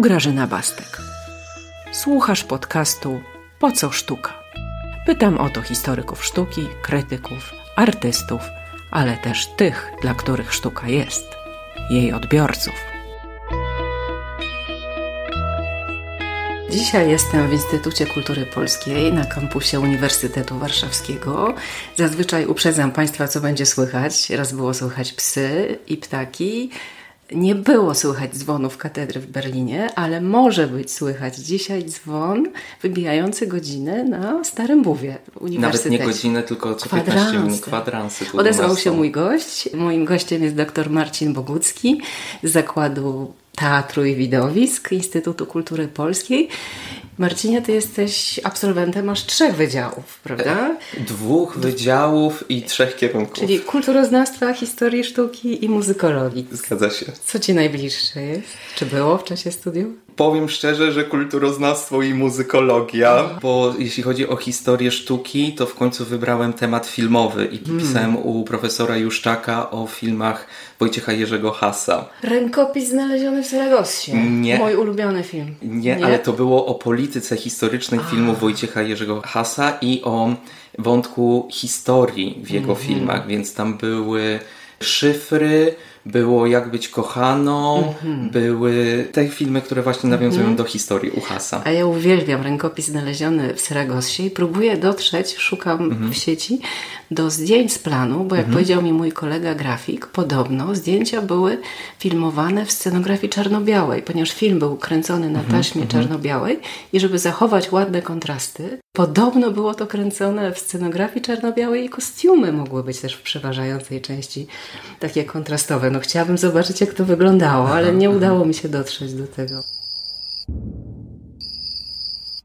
Tu Grażyna Bastek. Słuchasz podcastu Po co sztuka? Pytam o to historyków sztuki, krytyków, artystów, ale też tych, dla których sztuka jest, jej odbiorców. Dzisiaj jestem w Instytucie Kultury Polskiej na kampusie Uniwersytetu Warszawskiego. Zazwyczaj uprzedzam Państwa, co będzie słychać. Raz było słychać psy i ptaki. Nie było słychać dzwonów katedry w Berlinie, ale może być słychać dzisiaj dzwon wybijający godzinę na Starym Buwie Nawet nie godzinę, tylko co 15 minut kwadransy. Odezwał się mój gość. Moim gościem jest dr Marcin Bogucki z Zakładu Teatru i Widowisk Instytutu Kultury Polskiej. Marcinie, ty jesteś absolwentem aż trzech wydziałów, prawda? Dwóch wydziałów i trzech kierunków. Czyli kulturoznawstwa, historii sztuki i muzykologii. Zgadza się. Co ci najbliższe jest? Czy było w czasie studiów? Powiem szczerze, że kulturoznawstwo i muzykologia, bo jeśli chodzi o historię sztuki, to w końcu wybrałem temat filmowy i hmm. pisałem u profesora Juszczaka o filmach Wojciecha Jerzego Hasa. Rękopis znaleziony w Saragossie. Nie. Mój ulubiony film. Nie, Nie? ale to było o polityce historycznej A. filmu Wojciecha Jerzego Hasa i o wątku historii w jego mm -hmm. filmach, więc tam były szyfry, było Jak być kochaną, mm-hmm. były te filmy, które właśnie nawiązują mm-hmm. do historii Uchasa. A ja uwielbiam rękopis znaleziony w Saragossie i próbuję dotrzeć, szukam mm-hmm. w sieci do zdjęć z planu, bo jak mhm. powiedział mi mój kolega grafik, podobno zdjęcia były filmowane w scenografii czarno-białej, ponieważ film był kręcony na mhm, taśmie mhm. czarno-białej i żeby zachować ładne kontrasty, podobno było to kręcone w scenografii czarno-białej i kostiumy mogły być też w przeważającej części takie kontrastowe. No chciałabym zobaczyć, jak to wyglądało, ale nie udało mi się dotrzeć do tego.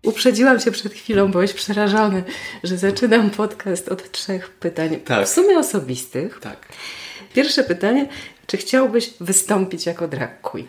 Uprzedziłam się przed chwilą, byłeś przerażony, że zaczynam podcast od trzech pytań, tak. w sumie osobistych. Tak. Pierwsze pytanie, czy chciałbyś wystąpić jako drag queen?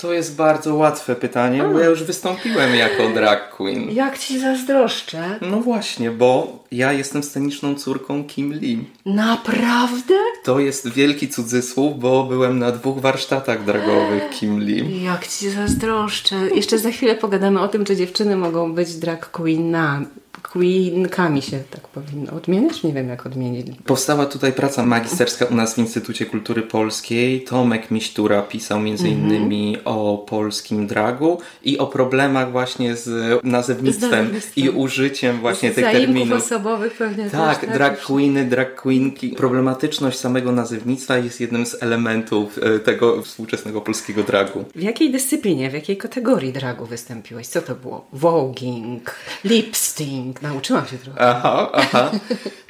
To jest bardzo łatwe pytanie, A. bo ja już wystąpiłem jako drag queen. Jak ci zazdroszczę. No właśnie, bo ja jestem sceniczną córką Kim Lee. Naprawdę? To jest wielki cudzysłów, bo byłem na dwóch warsztatach dragowych Kim Lee. Jak ci zazdroszczę. Jeszcze za chwilę pogadamy o tym, czy dziewczyny mogą być drag queenami queenkami się tak powinno odmieniać? Nie wiem jak odmienić. Powstała tutaj praca magisterska u nas w Instytucie Kultury Polskiej. Tomek Miśtura pisał między mhm. innymi o polskim dragu i o problemach właśnie z nazewnictwem, z nazewnictwem. i użyciem właśnie tych terminów. osobowych pewnie Tak, też, tak? drag queeny, drag queenki. Problematyczność samego nazewnictwa jest jednym z elementów e, tego współczesnego polskiego dragu. W jakiej dyscyplinie, w jakiej kategorii dragu wystąpiłeś? Co to było? Voging, lipsting, nauczyłam się trochę. Aha, aha.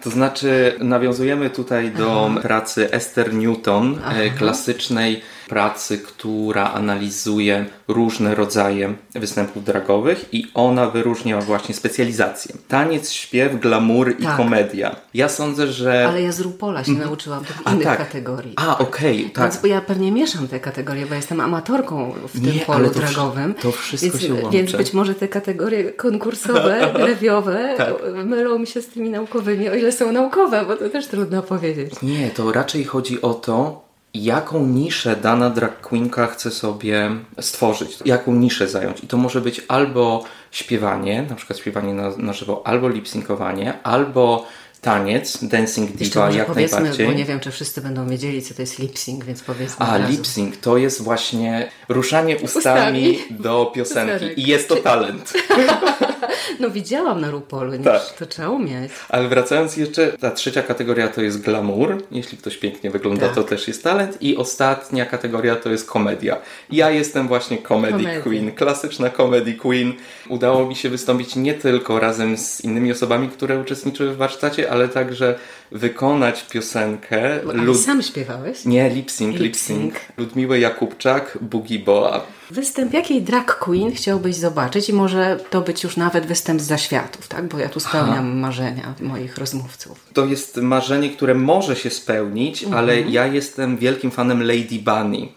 To znaczy nawiązujemy tutaj do aha. pracy Esther Newton, e, aha. klasycznej pracy, która analizuje różne rodzaje występów dragowych i ona wyróżnia właśnie specjalizację. Taniec, śpiew, glamour i tak. komedia. Ja sądzę, że... Ale ja z Rupola się mhm. nauczyłam tych innych tak. kategorii. A, okej, okay, tak. Więc ja pewnie mieszam te kategorie, bo jestem amatorką w tym Nie, polu to dragowym. To wszystko więc, się łączy. Więc być może te kategorie konkursowe, rewiowe tak. mylą mi się z tymi naukowymi, o ile są naukowe, bo to też trudno powiedzieć. Nie, to raczej chodzi o to, jaką niszę dana drag queenka chce sobie stworzyć, jaką niszę zająć. I to może być albo śpiewanie, na przykład śpiewanie na, na żywo, albo lipsynkowanie, albo taniec, dancing diva jak najbardziej. bo nie wiem, czy wszyscy będą wiedzieli, co to jest lip-sync, więc powiedzmy A, lip-sync to jest właśnie ruszanie ustami, ustami. do piosenki i jest to talent. No widziałam na RuPaulu, tak. to trzeba umieć. Ale wracając jeszcze, ta trzecia kategoria to jest glamour. Jeśli ktoś pięknie wygląda, tak. to też jest talent. I ostatnia kategoria to jest komedia. Ja jestem właśnie comedy queen, klasyczna comedy queen. Udało mi się wystąpić nie tylko razem z innymi osobami, które uczestniczyły w warsztacie, ale także wykonać piosenkę. Lud... sam śpiewałeś? Nie, lip-sync, lip-sync. Ludmiły Jakubczak, Boogie Boa. Występ jakiej drag queen chciałbyś zobaczyć i może to być już nawet występ z zaświatów, tak? Bo ja tu spełniam Aha. marzenia moich rozmówców. To jest marzenie, które może się spełnić, mhm. ale ja jestem wielkim fanem Lady Bunny.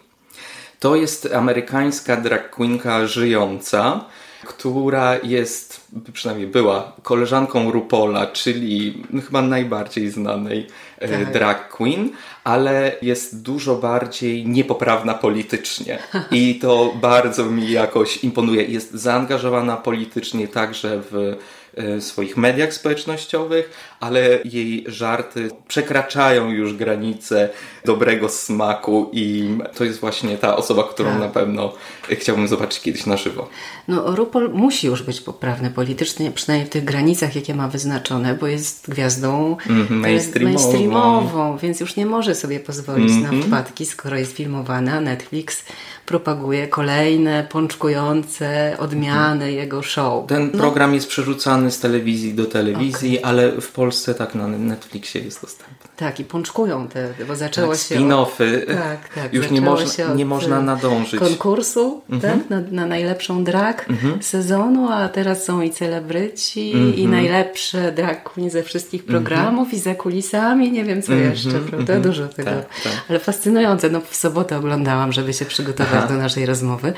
To jest amerykańska drag queenka żyjąca, która jest, przynajmniej była, koleżanką Rupola, czyli chyba najbardziej znanej e, tak. drag queen, ale jest dużo bardziej niepoprawna politycznie. I to bardzo mi jakoś imponuje. Jest zaangażowana politycznie także w E, swoich mediach społecznościowych, ale jej żarty przekraczają już granice dobrego smaku i to jest właśnie ta osoba, którą tak. na pewno chciałbym zobaczyć kiedyś na żywo. No RuPaul musi już być poprawny politycznie, przynajmniej w tych granicach, jakie ma wyznaczone, bo jest gwiazdą mm, mainstreamową. mainstreamową, więc już nie może sobie pozwolić mm -hmm. na mhm. wpadki, skoro jest filmowana. Netflix propaguje kolejne pączkujące odmiany mm. jego show. Ten no. program jest przerzucany z telewizji do telewizji, okay. ale w Polsce tak na Netflixie jest dostępny. Tak, i pączkują te, bo zaczęło tak, się. Spin-offy. Od, tak, tak. Już nie, można, nie można nadążyć. Konkursu mhm. tak, na, na, najlepszą drag mhm. sezonu, a teraz są i celebryci, mhm. i najlepsze drag ze wszystkich mhm. programów, i za kulisami, nie wiem co mhm. jeszcze, prawda? Mhm. Dużo tego. Tak, tak. Ale fascynujące. No, w sobotę oglądałam, żeby się przygotować Aha. do naszej rozmowy,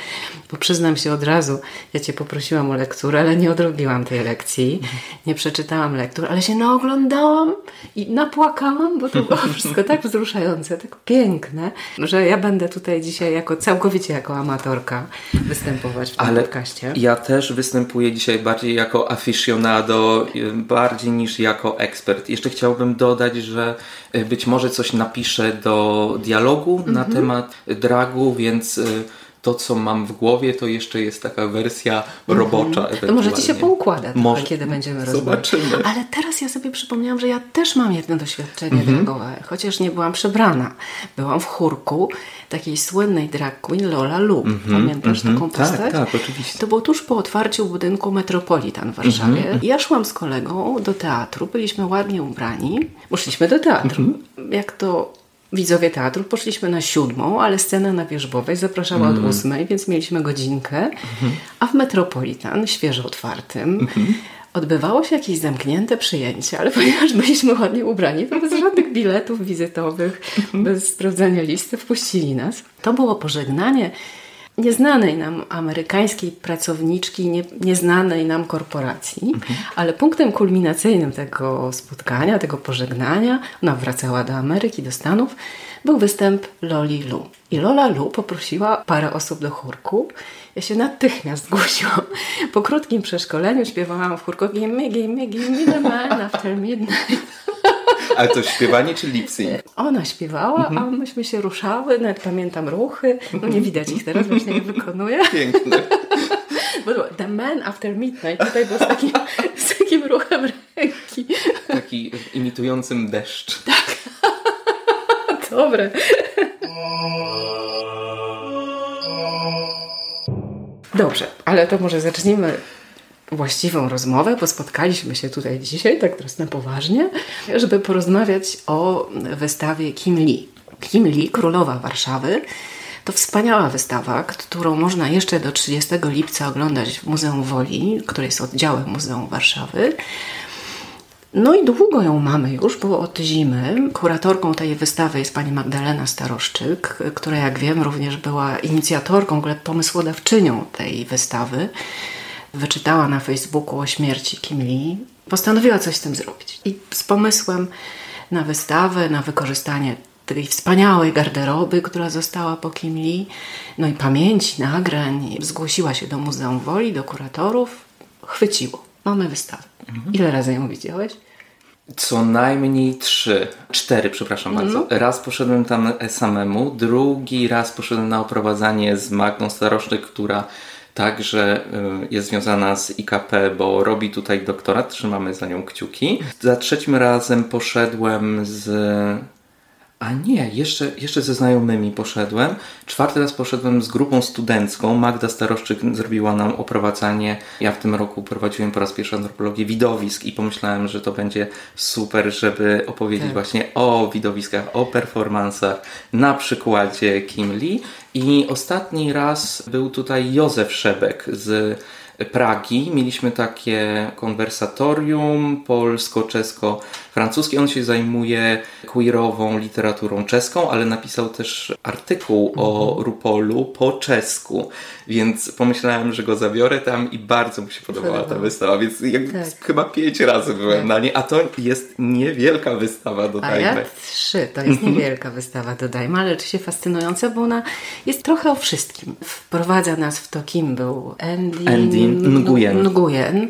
bo przyznam się od razu, ja Cię poprosiłam o lekturę, ale nie odrobiłam tej lekcji, nie przeczytałam lektur, ale się naoglądałam i napłakałam bo to było wszystko tak wzruszające, tak piękne, że ja będę tutaj dzisiaj jako całkowicie jako amatorka występować w tym Ale podcaście. Ja też występuję dzisiaj bardziej jako aficionado, bardziej niż jako ekspert. Jeszcze chciałbym dodać, że e, być może coś napiszę do dialogu na mhm. temat dragu, więc e, to, co mam w głowie, to jeszcze jest taka wersja robocza. Mm -hmm. To może ci się poukłada, może, kiedy będziemy rozmawiać. Zobaczymy. Ale teraz ja sobie przypomniałam, że ja też mam jedno doświadczenie mm -hmm. dragowe, chociaż nie byłam przebrana. Byłam w chórku takiej słynnej drag queen Lola Lu. Mm -hmm. Pamiętasz -hmm. taką postać? Tak, tak, oczywiście. To było tuż po otwarciu budynku Metropolitan w Warszawie. Mm -hmm. Ja szłam z kolegą do teatru, byliśmy ładnie ubrani, poszliśmy do teatru. Mhm. Jak to widzowie teatru poszliśmy na siódmą, ale scena na Wierzbowej zapraszała mm. od ósmej, więc mieliśmy godzinkę, mm -hmm. a w Metropolitan, świeżo otwartym, mm -hmm. odbywało się jakieś zamknięte przyjęcie, ale ponieważ byliśmy ładnie ubrani, to bez żadnych biletów wizytowych, mm -hmm. bez sprawdzania listy wpuścili nas. To było pożegnanie nieznanej nam amerykańskiej pracowniczki, nie, nieznanej nam korporacji, mhm. ale punktem kulminacyjnym tego spotkania, tego pożegnania, ona wracała do Ameryki, do Stanów, był występ Loli Lu. I Lola Lu poprosiła parę osób do chórku. Ja się natychmiast zgłosiłam. Po krótkim przeszkoleniu śpiewałam w chórku Gimme, gimme, gimme the man after midnight. Ale to śpiewanie czy lipsy? Ona śpiewała, a myśmy się ruszały, nawet pamiętam ruchy. No nie widać ich teraz, właśnie je wykonuję. Piękne. Bo The Man After Midnight tutaj był z takim, z takim ruchem ręki. Taki imitującym deszcz. Tak. Dobre. Dobrze, ale to może zacznijmy właściwą rozmowę, bo spotkaliśmy się tutaj dzisiaj, tak teraz na poważnie, żeby porozmawiać o wystawie Kim Lee. Kim Lee, królowa Warszawy. To wspaniała wystawa, którą można jeszcze do 30 lipca oglądać w Muzeum Woli, które jest oddziałem Muzeum Warszawy. No i długo ją mamy już, bo od zimy. Kuratorką tej wystawy jest pani Magdalena Staroszczyk, która jak wiem również była inicjatorką, w ogóle pomysłodawczynią tej wystawy wyczytała na Facebooku o śmierci Kim Lee, postanowiła coś z tym zrobić. I z pomysłem na wystawę, na wykorzystanie tej wspaniałej garderoby, która została po Kim Lee, no i pamięci, nagrań, zgłosiła się do Muzeum Woli, do kuratorów, chwyciło. Mamy wystawę. Mhm. Ile razy ją widziałeś? Co najmniej trzy, cztery, przepraszam mhm. bardzo. Raz poszedłem tam samemu, drugi raz poszedłem na oprowadzanie z Magdą Staroszczyk, która także y, jest związana z IKP, bo robi tutaj doktorat, trzymamy za nią kciuki. Za trzecim razem poszedłem z a nie, jeszcze, jeszcze ze znajomymi poszedłem. Czwarty raz poszedłem z grupą studencką. Magda Staroszczyk zrobiła nam oprowadzanie. Ja w tym roku prowadziłem po raz pierwszy antropologię widowisk i pomyślałem, że to będzie super, żeby opowiedzieć tak. właśnie o widowiskach, o performansach na przykładzie Kim Lee. I ostatni raz był tutaj Józef Szebek z Pragi. Mieliśmy takie konwersatorium polsko-czesko-francuskie. On się zajmuje queerową literaturą czeską, ale napisał też artykuł o mhm. Rupolu po czesku, więc pomyślałem, że go zabiorę tam i bardzo mu się podobała ta wystawa, więc tak. chyba pięć razy byłem tak. na niej, a to jest niewielka wystawa, dodajmy. A ja trzy, to jest niewielka wystawa, dodajmy, ale oczywiście fascynująca, bo ona jest trochę o wszystkim. Wprowadza nas w to, kim był Andy, Andy Nguyen. Nguyen.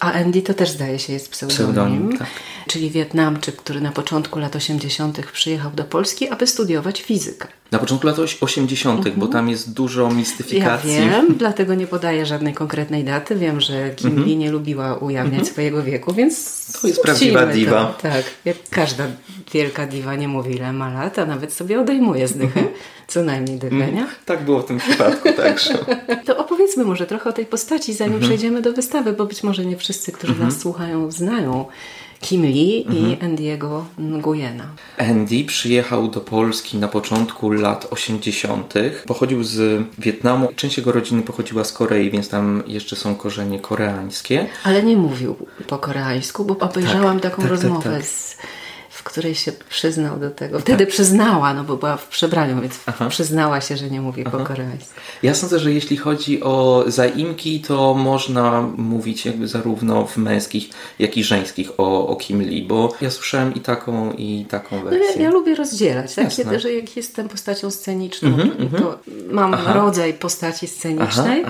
A Andy to też zdaje się jest pseudonim. pseudonim tak. Czyli Wietnamczyk, który na początku lat 80. przyjechał do Polski, aby studiować fizykę. Na początku lat 80., mhm. bo tam jest dużo mistyfikacji. Ja wiem, dlatego nie podaję żadnej konkretnej daty. Wiem, że Kim mhm. Lee nie lubiła ujawniać mhm. swojego wieku, więc. To jest prawdziwa diwa. To. Tak, jak każda wielka diwa nie mówi, ile ma lat, a nawet sobie odejmuje zdychę. Mhm. Co najmniej dychę, nie? Mhm. Tak było w tym przypadku także. to opowiedzmy może trochę o tej postaci, zanim mhm. przejdziemy do wystawy, bo być może nie wszyscy, którzy nas słuchają, znają Kim Lee mhm. i Andiego Nguyena. Andy przyjechał do Polski na początku lat 80. Pochodził z Wietnamu. Część jego rodziny pochodziła z Korei, więc tam jeszcze są korzenie koreańskie. Ale nie mówił po koreańsku, bo obejrzałam tak, taką tak, tak rozmowę tak, z w której się przyznał do tego. Wtedy tak. przyznała, no bo była w przebraniu, więc Aha. przyznała się, że nie mówi Aha. po koreańsku. Ja sądzę, że jeśli chodzi o zaimki, to można mówić jakby zarówno w męskich, jak i żeńskich o, o Kim Lee, bo ja słyszałem i taką, i taką wersję. No ja, ja lubię rozdzielać, tak? Kiedy, że jak jestem postacią sceniczną, mm -hmm, to mam Aha. rodzaj postaci scenicznej,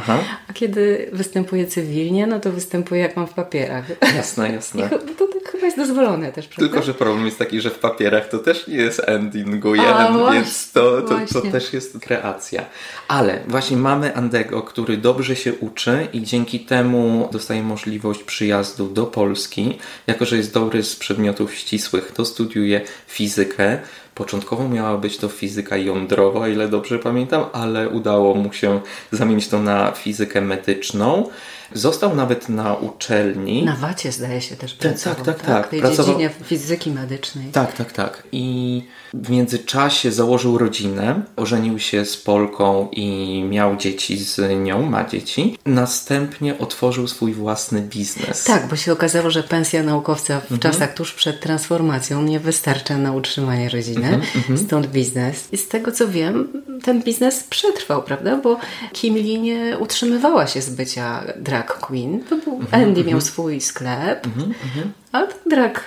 a kiedy występuję cywilnie, no to występuję jak mam w papierach. Jasne, jasne. I to tak chyba jest dozwolone też, prawda? Tylko, że problem jest taki, że w papierach to też nie jest endingu jeden, więc to, to, to, też jest kreacja. Ale właśnie mamy Andego, który dobrze się uczy i dzięki temu dostaje możliwość przyjazdu do Polski. Jako, że jest dobry z przedmiotów ścisłych, to studiuje fizykę. Początkowo miała być to fizyka jądrowa, ile dobrze pamiętam, ale udało mu się zamienić to na fizykę medyczną. Został nawet na uczelni. Na Wacie zdaje się też pracował. Tak, tak, tak. tak. W tej pracował... dziedzinie fizyki medycznej. Tak, tak, tak. I w międzyczasie założył rodzinę, ożenił się z Polką i miał dzieci z nią, ma dzieci. Następnie otworzył swój własny biznes. Tak, bo się okazało, że pensja naukowca w mhm. czasach tuż przed transformacją nie wystarcza na utrzymanie rodziny, mhm, mhm. stąd biznes. I z tego co wiem, ten biznes przetrwał, prawda? Bo Kim Lee nie utrzymywała się z bycia drag queen. To był, mhm, Andy miał swój sklep, a drag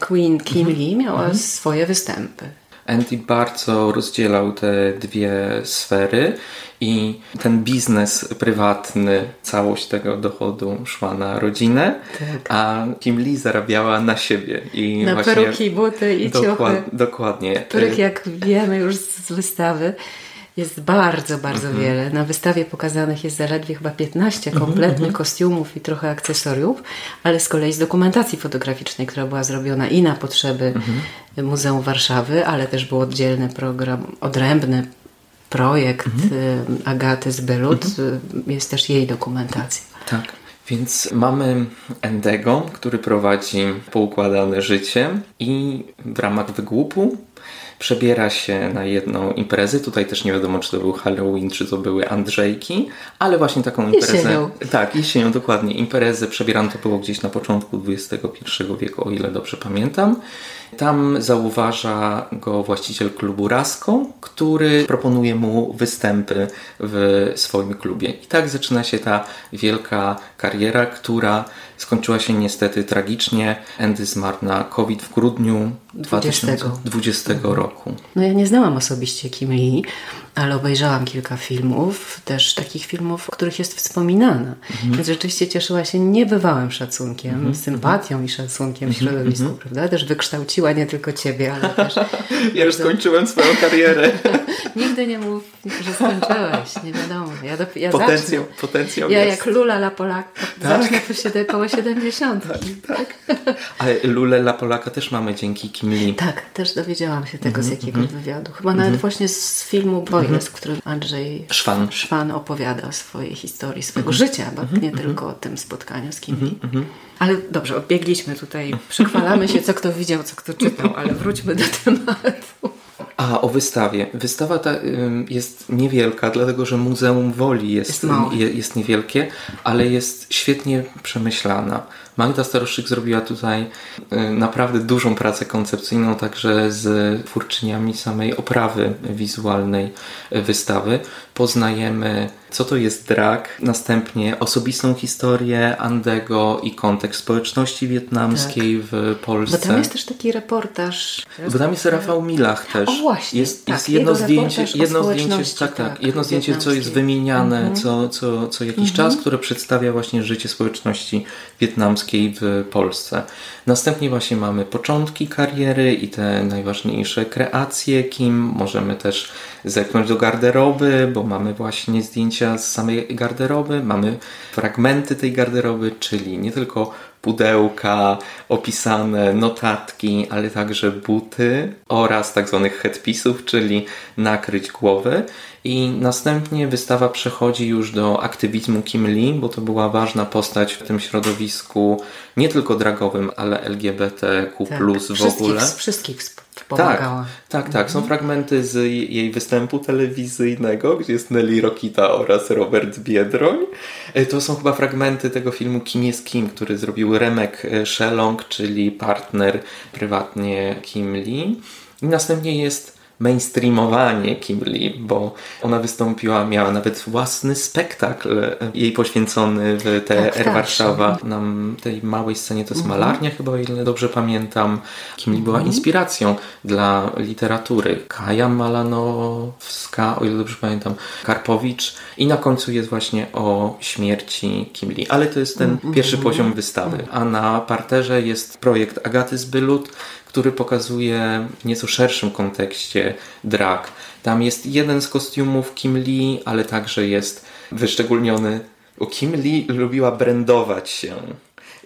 Queen Kim. Lee miała swoje występy. Andy bardzo rozdzielał te dwie sfery i ten biznes prywatny, całość tego dochodu szła na rodzinę, tak. a Kim Lee zarabiała na siebie. I na właśnie peruki, buty i dokład, ciuchy. Dokładnie. Których jak wiemy już z wystawy jest bardzo, bardzo mhm. wiele. Na wystawie pokazanych jest zaledwie chyba 15 mhm, kompletnych mhm. kostiumów i trochę akcesoriów, ale z kolei z dokumentacji fotograficznej, która była zrobiona i na potrzeby Muzeum Warszawy, ale też był oddzielny program, odrębny projekt Agaty z Belut. Jest też jej dokumentacja. Tak. Więc mamy Endego, który prowadzi poukładane życie i w ramach wygłupu przebiera się na jedną imprezę. Tutaj też nie wiadomo, czy to był Halloween, czy to były Andrzejki, ale właśnie taką imprezę. Jesienią. Tak, jesienią, dokładnie. Imprezę przebierano to było gdzieś na początku XXI wieku, o ile dobrze pamiętam. Tam zauważa go właściciel klubu Rasko, który proponuje mu występy w swoim klubie. I tak zaczyna się ta wielka kariera, która skończyła się niestety tragicznie. Andy zmarł na COVID w grudniu 2020 roku. No ja nie znałam osobiście Kim Lee, ale obejrzałam kilka filmów, też takich filmów, w których jest wspominana. Mhm. Więc rzeczywiście cieszyła się niebywałym szacunkiem, mhm. sympatią i szacunkiem w mhm. środowisku, mhm. prawda? Też wykształciła nie tylko ciebie, ale też... ja już skończyłem swoją karierę. Nigdy nie mów, że skończyłeś, nie wiadomo. Ja, do, ja potencjał, zacznę. potencjał Ja jest. jak Lula la Polaka tak. zacznę po siedem, koło 70. Tak, tak. Ale Lulę la Polaka też mamy dzięki Kim Lee. Tak, też dowiedziałam się tego z mhm, jakiegoś mhm. wywiadu. Chyba nawet właśnie z filmu Boy mhm. w którym Andrzej Szwan, Szwan opowiada o swojej historii, swojego mhm. życia, bo mhm. nie mhm. tylko o tym spotkaniu z. Mhm. Ale dobrze, odbiegliśmy tutaj, przechwalamy się, co kto widział, co kto czytał, ale wróćmy do tematu. A, o wystawie. Wystawa ta jest niewielka, dlatego że Muzeum Woli jest, jest, jest niewielkie, ale jest świetnie przemyślana. Magda Staroszyk zrobiła tutaj y, naprawdę dużą pracę koncepcyjną, także z twórczyniami samej oprawy wizualnej wystawy. Poznajemy, co to jest drag, następnie osobistą historię Andego i kontekst społeczności wietnamskiej tak. w Polsce. Bo tam jest też taki reportaż. Bo tam jest Rafał Milach też. O właśnie, jest, tak, jest jedno zdjęcie, jedno zdjęcie, tak, tak, tak, jedno zdjęcie, co jest wymieniane mhm. co, co, co jakiś mhm. czas, które przedstawia właśnie życie społeczności wietnamskiej w Polsce. Następnie właśnie mamy początki kariery i te najważniejsze kreacje, kim możemy też zerknąć do garderoby, bo mamy właśnie zdjęcia z samej garderoby, mamy fragmenty tej garderoby, czyli nie tylko pudełka, opisane notatki, ale także buty oraz tak zwanych headpisów, czyli nakryć głowy. I następnie wystawa przechodzi już do aktywizmu Kim Lee, bo to była ważna postać w tym środowisku nie tylko dragowym, ale LGBTQ tak, w ogóle. Wszystkich pomagała. Tak, tak, tak. Są mhm. fragmenty z jej występu telewizyjnego, gdzie jest Nelly Rokita oraz Robert Biedroń. E, to są chyba fragmenty tego filmu Kim jest Kim, który zrobił Remek e, Shelong, czyli partner prywatnie Kim Lee. I następnie jest mainstreamowanie Kim Lee, bo ona wystąpiła, miała nawet własny spektakl e, jej poświęcony w TR tak, tak, Warszawa. Tak. Na tej małej scenie to jest mhm. malarnia chyba, o ile dobrze pamiętam. Kim Lee była mhm. inspiracją dla literatury. Kaja Malanowska, o ile dobrze pamiętam, Karpowicz i na końcu jest właśnie o śmierci Kim Lee. Ale to jest ten mhm. pierwszy poziom wystawy. A na parterze jest projekt Agaty Zbylut, który pokazuje w nieco szerszym kontekście drag. Tam jest jeden z kostiumów Kim Lee, ale także jest wyszczególniony. Kim Lee lubiła brandować się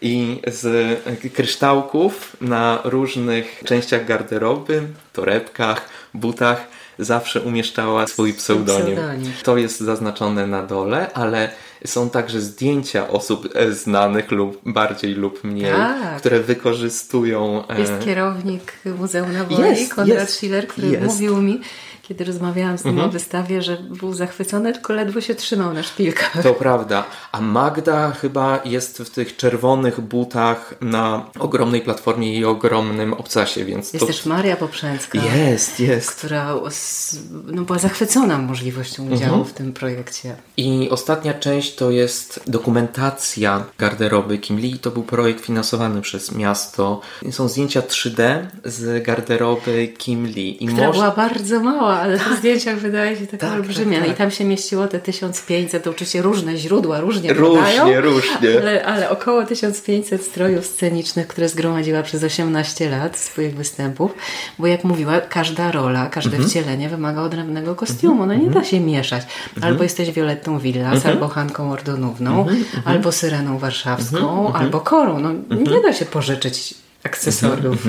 i z kryształków na różnych częściach garderoby, torebkach, butach zawsze umieszczała swój pseudonim. pseudonim. To jest zaznaczone na dole, ale są także zdjęcia osób e, znanych lub bardziej lub mniej, tak. które wykorzystują. E, jest kierownik Muzeum na Woli, Konrad jest, Schiller, który jest. mówił mi, kiedy rozmawiałam z nim mhm. o wystawie, że był zachwycony, tylko ledwo się trzymał na szpilkach. To prawda. A Magda chyba jest w tych czerwonych butach na ogromnej platformie i ogromnym obcasie, więc Jest to... też Maria Poprzęcka. Jest, jest. Która no, była zachwycona możliwością udziału mhm. w tym projekcie. I ostatnia część to jest dokumentacja garderoby Kim Lee. To był projekt finansowany przez miasto. Są zdjęcia 3D z garderoby Kim Lee. I Która była bardzo mała ale tak. w zdjęciach wydaje się tak, tak olbrzymia. Tak, tak. I tam się mieściło te 1500, to oczywiście różne źródła różnie Różnie, podają, różnie. Ale, ale około 1500 strojów scenicznych, które zgromadziła przez 18 lat swoich występów, bo jak mówiła, każda rola, każde mhm. wcielenie wymaga odrębnego kostiumu. No nie da się mieszać. Mhm. Albo jesteś Violettą Villas, mhm. albo Hanką Ordonówną, mhm. Mhm. albo Syreną Warszawską, albo Korą. No nie da się pożyczyć akcesoriów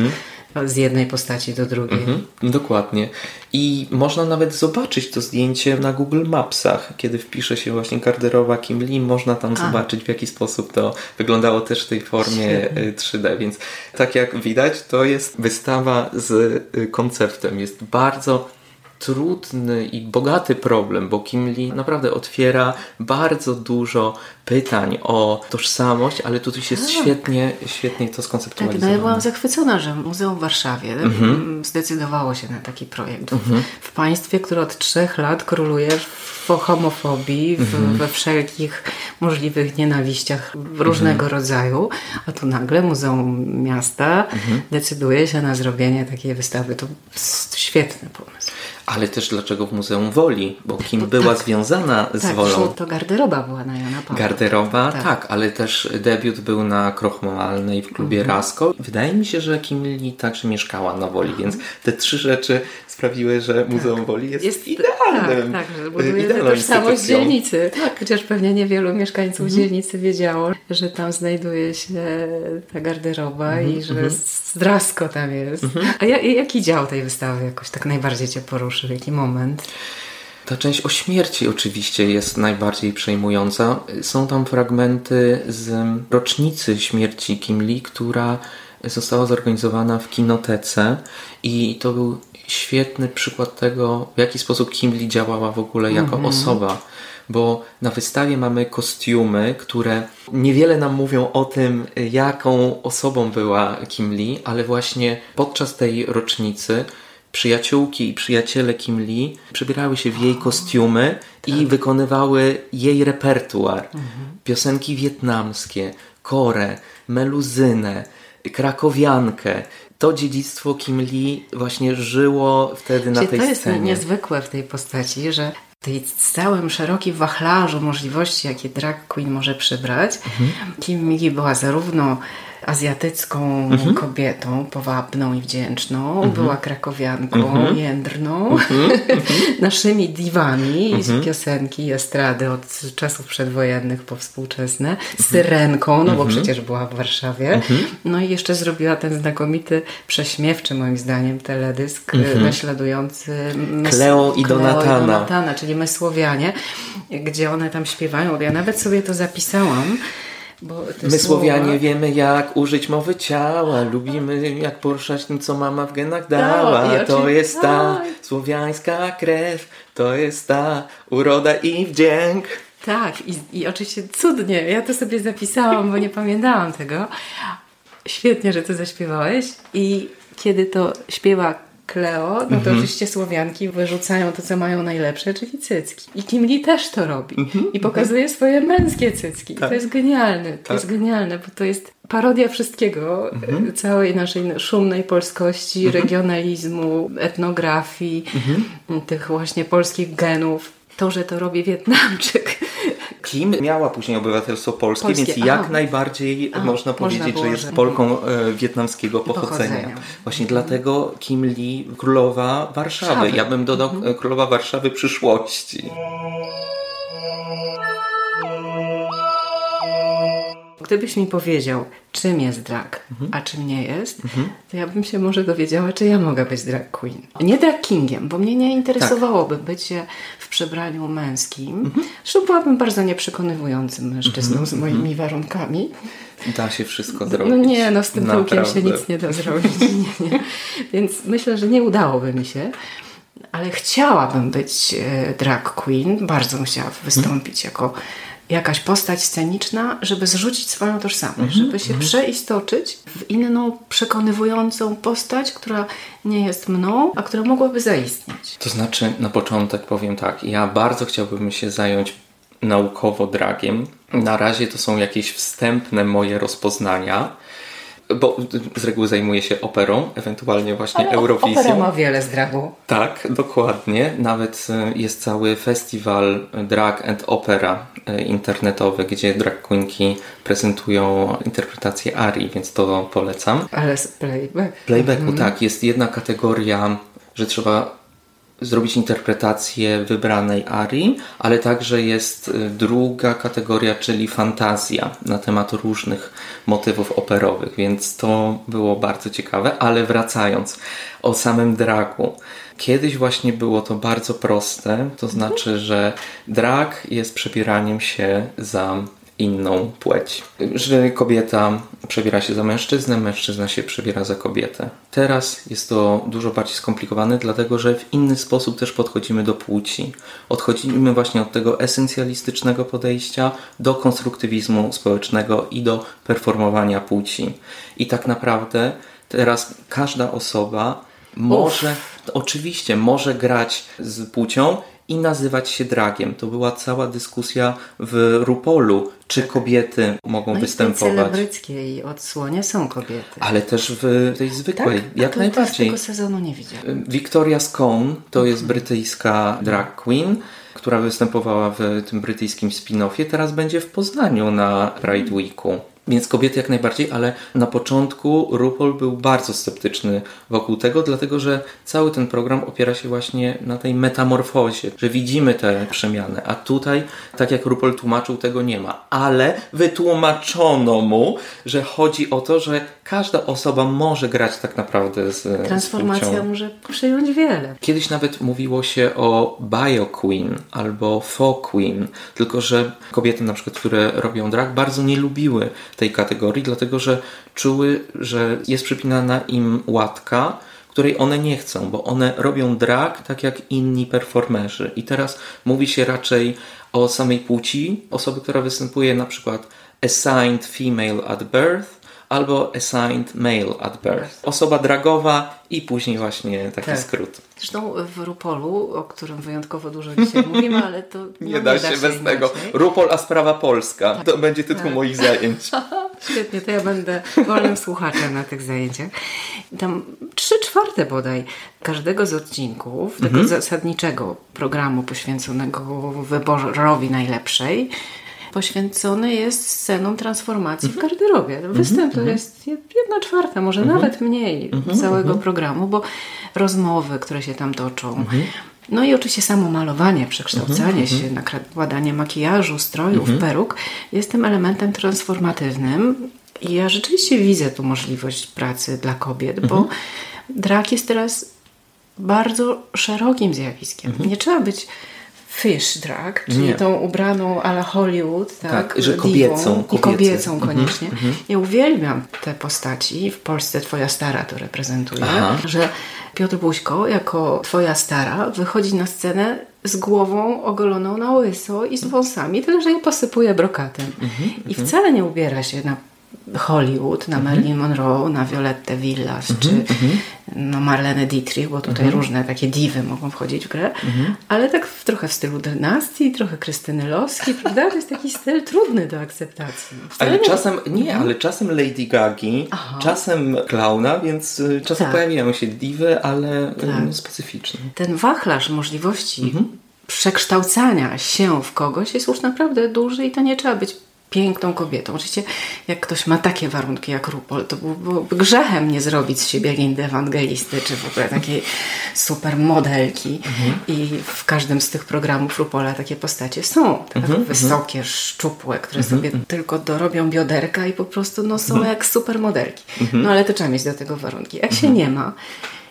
z jednej postaci do drugiej. Mhm, dokładnie. I można nawet zobaczyć to zdjęcie na Google Mapsach. Kiedy wpisze się właśnie garderoba Kim Lee, można tam A. zobaczyć w jaki sposób to wyglądało też w tej formie Świetnie. 3D. Więc tak jak widać, to jest wystawa z y, konceptem. Jest bardzo trudny i bogaty problem, bo Kim Lee naprawdę otwiera bardzo dużo pytań o tożsamość, ale tutaj tak. świetnie, świetnie to skonceptualizowane. Tak, no ja byłam zachwycona, że Muzeum w Warszawie mhm. zdecydowało się na taki projekt. Mhm. W państwie, które od trzech lat króluje w homofobii, w, mhm. we wszelkich możliwych nienawiściach różnego mhm. rodzaju, a tu nagle Muzeum Miasta mhm. decyduje się na zrobienie takiej wystawy. To świetny pomysł. Ale też dlaczego w Muzeum Woli? Bo kim to, była tak, związana z tak, Wolą? to garderoba była na Jana Pawła. Garderoba, tak. tak. ale też debiut był na Krochmalnej w klubie mhm. Rasko. Wydaje mi się, że Kim Lee także mieszkała na Woli, więc te trzy rzeczy sprawiły, że Muzeum tak. Woli jest, jest idealnym. Tak, tak że buduje tożsamość dzielnicy. Tak, chociaż pewnie niewielu mieszkańców mhm. dzielnicy wiedziało, że tam znajduje się ta garderoba mhm. i że mhm. zdrasko tam jest. Mhm. A jaki dział tej wystawy jakoś tak najbardziej Cię poruszył? Jaki moment? Ta część o śmierci oczywiście jest najbardziej przejmująca. Są tam fragmenty z rocznicy śmierci Kim Lee, która została zorganizowana w kinotece i to był świetny przykład tego, w jaki sposób Kim Lee działała w ogóle jako mm -hmm. osoba. Bo na wystawie mamy kostiumy, które niewiele nam mówią o tym, jaką osobą była Kim Lee, ale właśnie podczas tej rocznicy przyjaciółki i przyjaciele Kim Lee przybierały się w jej kostiumy i tak. wykonywały jej repertuar. Mhm. Piosenki wietnamskie, korę, meluzynę, krakowiankę. To dziedzictwo Kim Lee właśnie żyło wtedy na tej scenie. To jest niezwykłe w tej postaci, że w tej całym szerokim wachlarzu możliwości, jakie drag queen może przybrać, mhm. Kim Lee była zarówno azjatycką mhm. kobietą, powabną i wdzięczną. Mhm. Była krakowianką, mhm. jędrną, mhm. naszymi diwami z mhm. piosenki estrady od czasów przedwojennych po współczesne, mhm. syrenką, no bo przecież była w Warszawie. No i jeszcze zrobiła ten znakomity, prześmiewczy moim zdaniem teledysk naśladujący Kleo i Donatana. i Donatana, czyli my Słowianie, gdzie one tam śpiewają. Ja nawet sobie to zapisałam. My Słowianie wiemy jak użyć mowy ciała, lubimy jak poruszać tym, co mama w genach dała. Tak, to jest ta tak. słowiańska krew, to jest ta uroda i wdzięk. Tak, i, i oczywiście cudnie. Ja to sobie zapisałam, bo nie pamiętałam tego. Świetnie, że to zaśpiewałeś. I kiedy to śpiewa Kleo, no to mhm. oczywiście Słowianki wyrzucają to, co mają najlepsze, czyli cycki. I Kim Lee też to robi. Mhm. I pokazuje swoje męskie cycki. Tak. To jest genialne. To tak. jest genialne, bo to jest parodia wszystkiego, mhm. całej naszej szumnej polskości, regionalizmu, etnografii, tych właśnie polskich genów. To, że to robi Wietnamczyk, Kim miała później obywatelstwo polskie, polskie. więc jak Aha. najbardziej Aha. można powiedzieć, można że jest Polką e, wietnamskiego pochodzenia. pochodzenia. Właśnie mhm. dlatego Kim Lee, królowa Warszawy. Warszawy. Ja bym dodał mhm. królowa Warszawy przyszłości. Gdybyś mi powiedział, czym jest drag, mhm. a czym nie jest, mhm. to ja bym się może dowiedziała, czy ja mogę być drag queen. Nie drag kingiem, bo mnie nie interesowałoby tak. bycie w przebraniu męskim. Mhm. Zresztą byłabym bardzo nieprzekonywującym mężczyzną mhm. z moimi mhm. warunkami. Da się wszystko zrobić. No nie, no z tym tyłkiem się nic nie da zrobić. Nie, nie. Więc myślę, że nie udałoby mi się. Ale chciałabym być e, drag queen, bardzo bym chciała wystąpić jako jakaś postać sceniczna, żeby zrzucić swoją tożsamość, mm -hmm, żeby się mm -hmm. przeistoczyć w inną, przekonywującą postać, która nie jest mną, a która mogłaby zaistnieć. To znaczy, na początek powiem tak, ja bardzo chciałbym się zająć naukowo dragiem. Na razie to są jakieś wstępne moje rozpoznania bo z reguły zajmuje się operą, ewentualnie właśnie Ale Eurowizją. Opera ma wiele z dragu. Tak, dokładnie. Nawet e, jest cały festiwal Drag and Opera e, internetowy, gdzie drag queenki prezentują interpretację arii, więc to polecam. Ale z playback. Playbacku, mhm. tak. Jest jedna kategoria, że trzeba zrobić interpretację wybranej arii, ale także jest y, druga kategoria, czyli fantazja na temat różnych motywów operowych, więc to było bardzo ciekawe, ale wracając o samym dragu. Kiedyś właśnie było to bardzo proste, to znaczy, że drag jest przebieraniem się za inną płeć. Że kobieta przebiera się za mężczyznę, mężczyzna się przebiera za kobietę. Teraz jest to dużo bardziej skomplikowane, dlatego że w inny sposób też podchodzimy do płci. Odchodzimy właśnie od tego esencjalistycznego podejścia do konstruktywizmu społecznego i do performowania płci. I tak naprawdę teraz każda osoba może, Uf. oczywiście, może grać z płcią i nazywać się dragiem. To była cała dyskusja w Rupolu, czy tak. kobiety mogą no występować. w celebryckiej odsłonie są kobiety. Ale też w tej zwykłej, tak? jak to, najbardziej. tego sezonu nie widziałam. Victoria Scone to jest brytyjska drag queen, która występowała w tym brytyjskim spin-offie. Teraz będzie w Poznaniu na Pride Weeku. Więc kobiety jak najbardziej, ale na początku RuPaul był bardzo sceptyczny wokół tego, dlatego że cały ten program opiera się właśnie na tej metamorfozie, że widzimy te przemiany, a tutaj, tak jak RuPaul tłumaczył, tego nie ma. Ale wytłumaczono mu, że chodzi o to, że każda osoba może grać tak naprawdę z Transformacja z może przyjąć wiele. Kiedyś nawet mówiło się o bio queen albo faux queen, tylko że kobiety na przykład, które robią drag, bardzo nie lubiły tej kategorii, dlatego że czuły, że jest przypinana im łatka, której one nie chcą, bo one robią drag tak jak inni performerzy. I teraz mówi się raczej o samej płci osoby, która występuje na przykład assigned female at birth albo assigned male at birth. Osoba dragowa i później właśnie taki tak. skrót. Zresztą w Rupolu, o którym wyjątkowo dużo dzisiaj mówimy, ale to nie, no, da, nie da się, bez tego. Rupol, a sprawa polska. To będzie tytuł tak. moich zajęć. Świetnie, to ja będę wolnym słuchaczem na tych zajęciach. Tam trzy czwarte bodaj każdego z odcinków tego mhm. zasadniczego programu poświęconego wyborowi najlepszej poświęcony jest scenom transformacji w garderobie. Występ to jest jedna czwarta, może mhm. nawet mniej mhm. całego mhm. programu, bo rozmowy, które się tam toczą, no i oczywiście samo malowanie, przekształcanie się, nakładanie makijażu, strojów, peruk jest tym elementem transformatywnym. I ja rzeczywiście widzę tu możliwość pracy dla kobiet, bo drak jest teraz bardzo szerokim zjawiskiem. Nie trzeba być fish drag, czyli nie. tą ubraną ala Hollywood, tak, tak że kobiecą, I kobiecą mhm, koniecznie. Mm -hmm. Ja uwielbiam te postaci. W Polsce twoja stara to reprezentuje, Aha. że Piotr Buźko jako twoja stara wychodzi na scenę z głową ogoloną na łyso i z wąsami, tyle że je posypuje brokatem. Mm -hmm, I mhm. wcale nie ubiera się na Hollywood, na mhm. Marilyn Monroe, na Violettę Villas, czy no Marlene Dietrich, bo tutaj różne takie diwy mogą wchodzić w grę, ale tak w, trochę w stylu dynastii, trochę Krystyny Loski, prawda? To jest taki styl trudny do akceptacji. ale nie... czasem, nie, ale czasem Lady Gagi, Aha. czasem klauna, więc y, czasem tak. pojawiają się diwy, ale y, tak. specyficzne. Ten wachlarz możliwości mhm. przekształcania się w kogoś jest już naprawdę duży i to nie trzeba być piękną kobietą. Oczywiście jak ktoś ma takie warunki jak Rupol, to byłoby grzechem nie zrobić z siebie Lindy Ewangelisty, czy w ogóle takiej super modelki. Mhm. I w każdym z tych programów Rupola takie postacie są. Tak mhm. Wysokie, szczupłe, które mhm. sobie tylko dorobią bioderka i po prostu no, są mhm. jak super modelki. Mhm. No ale to trzeba mieć do tego warunki. Jak się mhm. nie ma,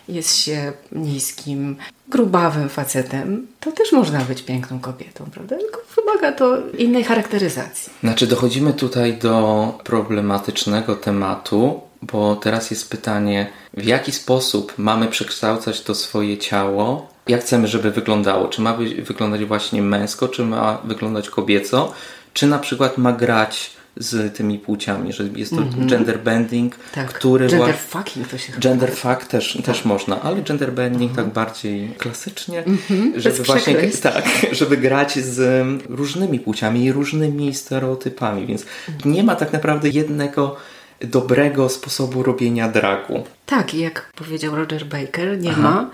jest się niskim, grubawym facetem, to też można być piękną kobietą, prawda? Tylko wymaga to innej charakteryzacji. Znaczy, dochodzimy tutaj do problematycznego tematu, bo teraz jest pytanie, w jaki sposób mamy przekształcać to swoje ciało, jak chcemy, żeby wyglądało. Czy ma wyglądać właśnie męsko, czy ma wyglądać kobieco, czy na przykład ma grać z tymi płciami, że jest to mm -hmm. gender bending, tak. który... Gender fucking to się Gender fuck też, tak. też można, ale gender bending mm -hmm. tak bardziej klasycznie, mm -hmm. żeby Bez właśnie tak, żeby grać z różnymi płciami i różnymi stereotypami, więc nie ma tak naprawdę jednego dobrego sposobu robienia dragu. Tak, jak powiedział Roger Baker, nie Aha. ma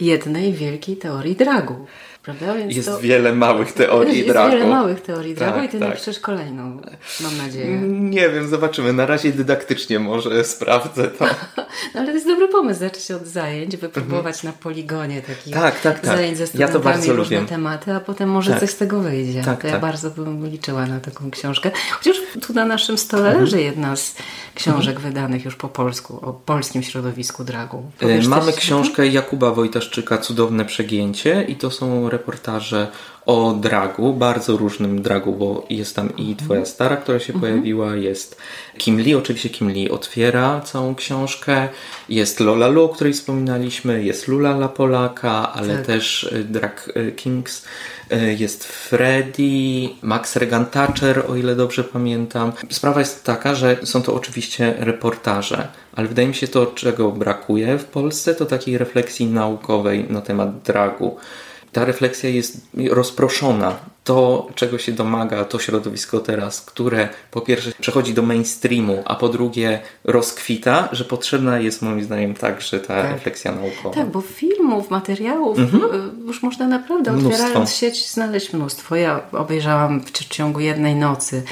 jednej wielkiej teorii dragu. Prawda? Więc jest to... wiele małych teorii jest dragu. Jest wiele małych teorii dragu tak, i ty tak. napiszesz kolejną, mam nadzieję. Nie wiem, zobaczymy. Na razie dydaktycznie może sprawdzę to. no ale to jest dobry pomysł, zacząć od zajęć, wypróbować mhm. na poligonie takich tak, tak, tak. zajęć ze studentami ja różne lubię. tematy, a potem może tak. coś z tego wyjdzie. Tak, to ja tak. bardzo bym liczyła na taką książkę. Chociaż tu na naszym stole mhm. leży jedna z książek mhm. wydanych już po polsku, o polskim środowisku dragu. E, Powiesz Mamy książkę Jakuba Wojtaszczyka Cudowne Przegięcie i to są reportaże o dragu, bardzo różnym dragu, bo jest tam i Twoja stara, która się mhm. pojawiła, jest Kim Lee, oczywiście Kim Lee otwiera całą książkę, jest Lola Lu, o której wspominaliśmy, jest Lula La Polaka, ale tak. też y, Drag y, Kings, y, jest Freddy, Max Regan Thatcher, o ile dobrze pamiętam. Sprawa jest taka, że są to oczywiście reportaże, ale wydaje mi się to, czego brakuje w Polsce, to takiej refleksji naukowej na temat dragu ta refleksja jest rozproszona. To, czego się domaga to środowisko teraz, które po pierwsze przechodzi do mainstreamu, a po drugie rozkwita, że potrzebna jest moim zdaniem także ta tak. refleksja naukowa. Tak, bo filmów, materiałów mhm. Y, już można naprawdę mnóstwo. otwierając sieć znaleźć mnóstwo. Ja obejrzałam w ciągu jednej nocy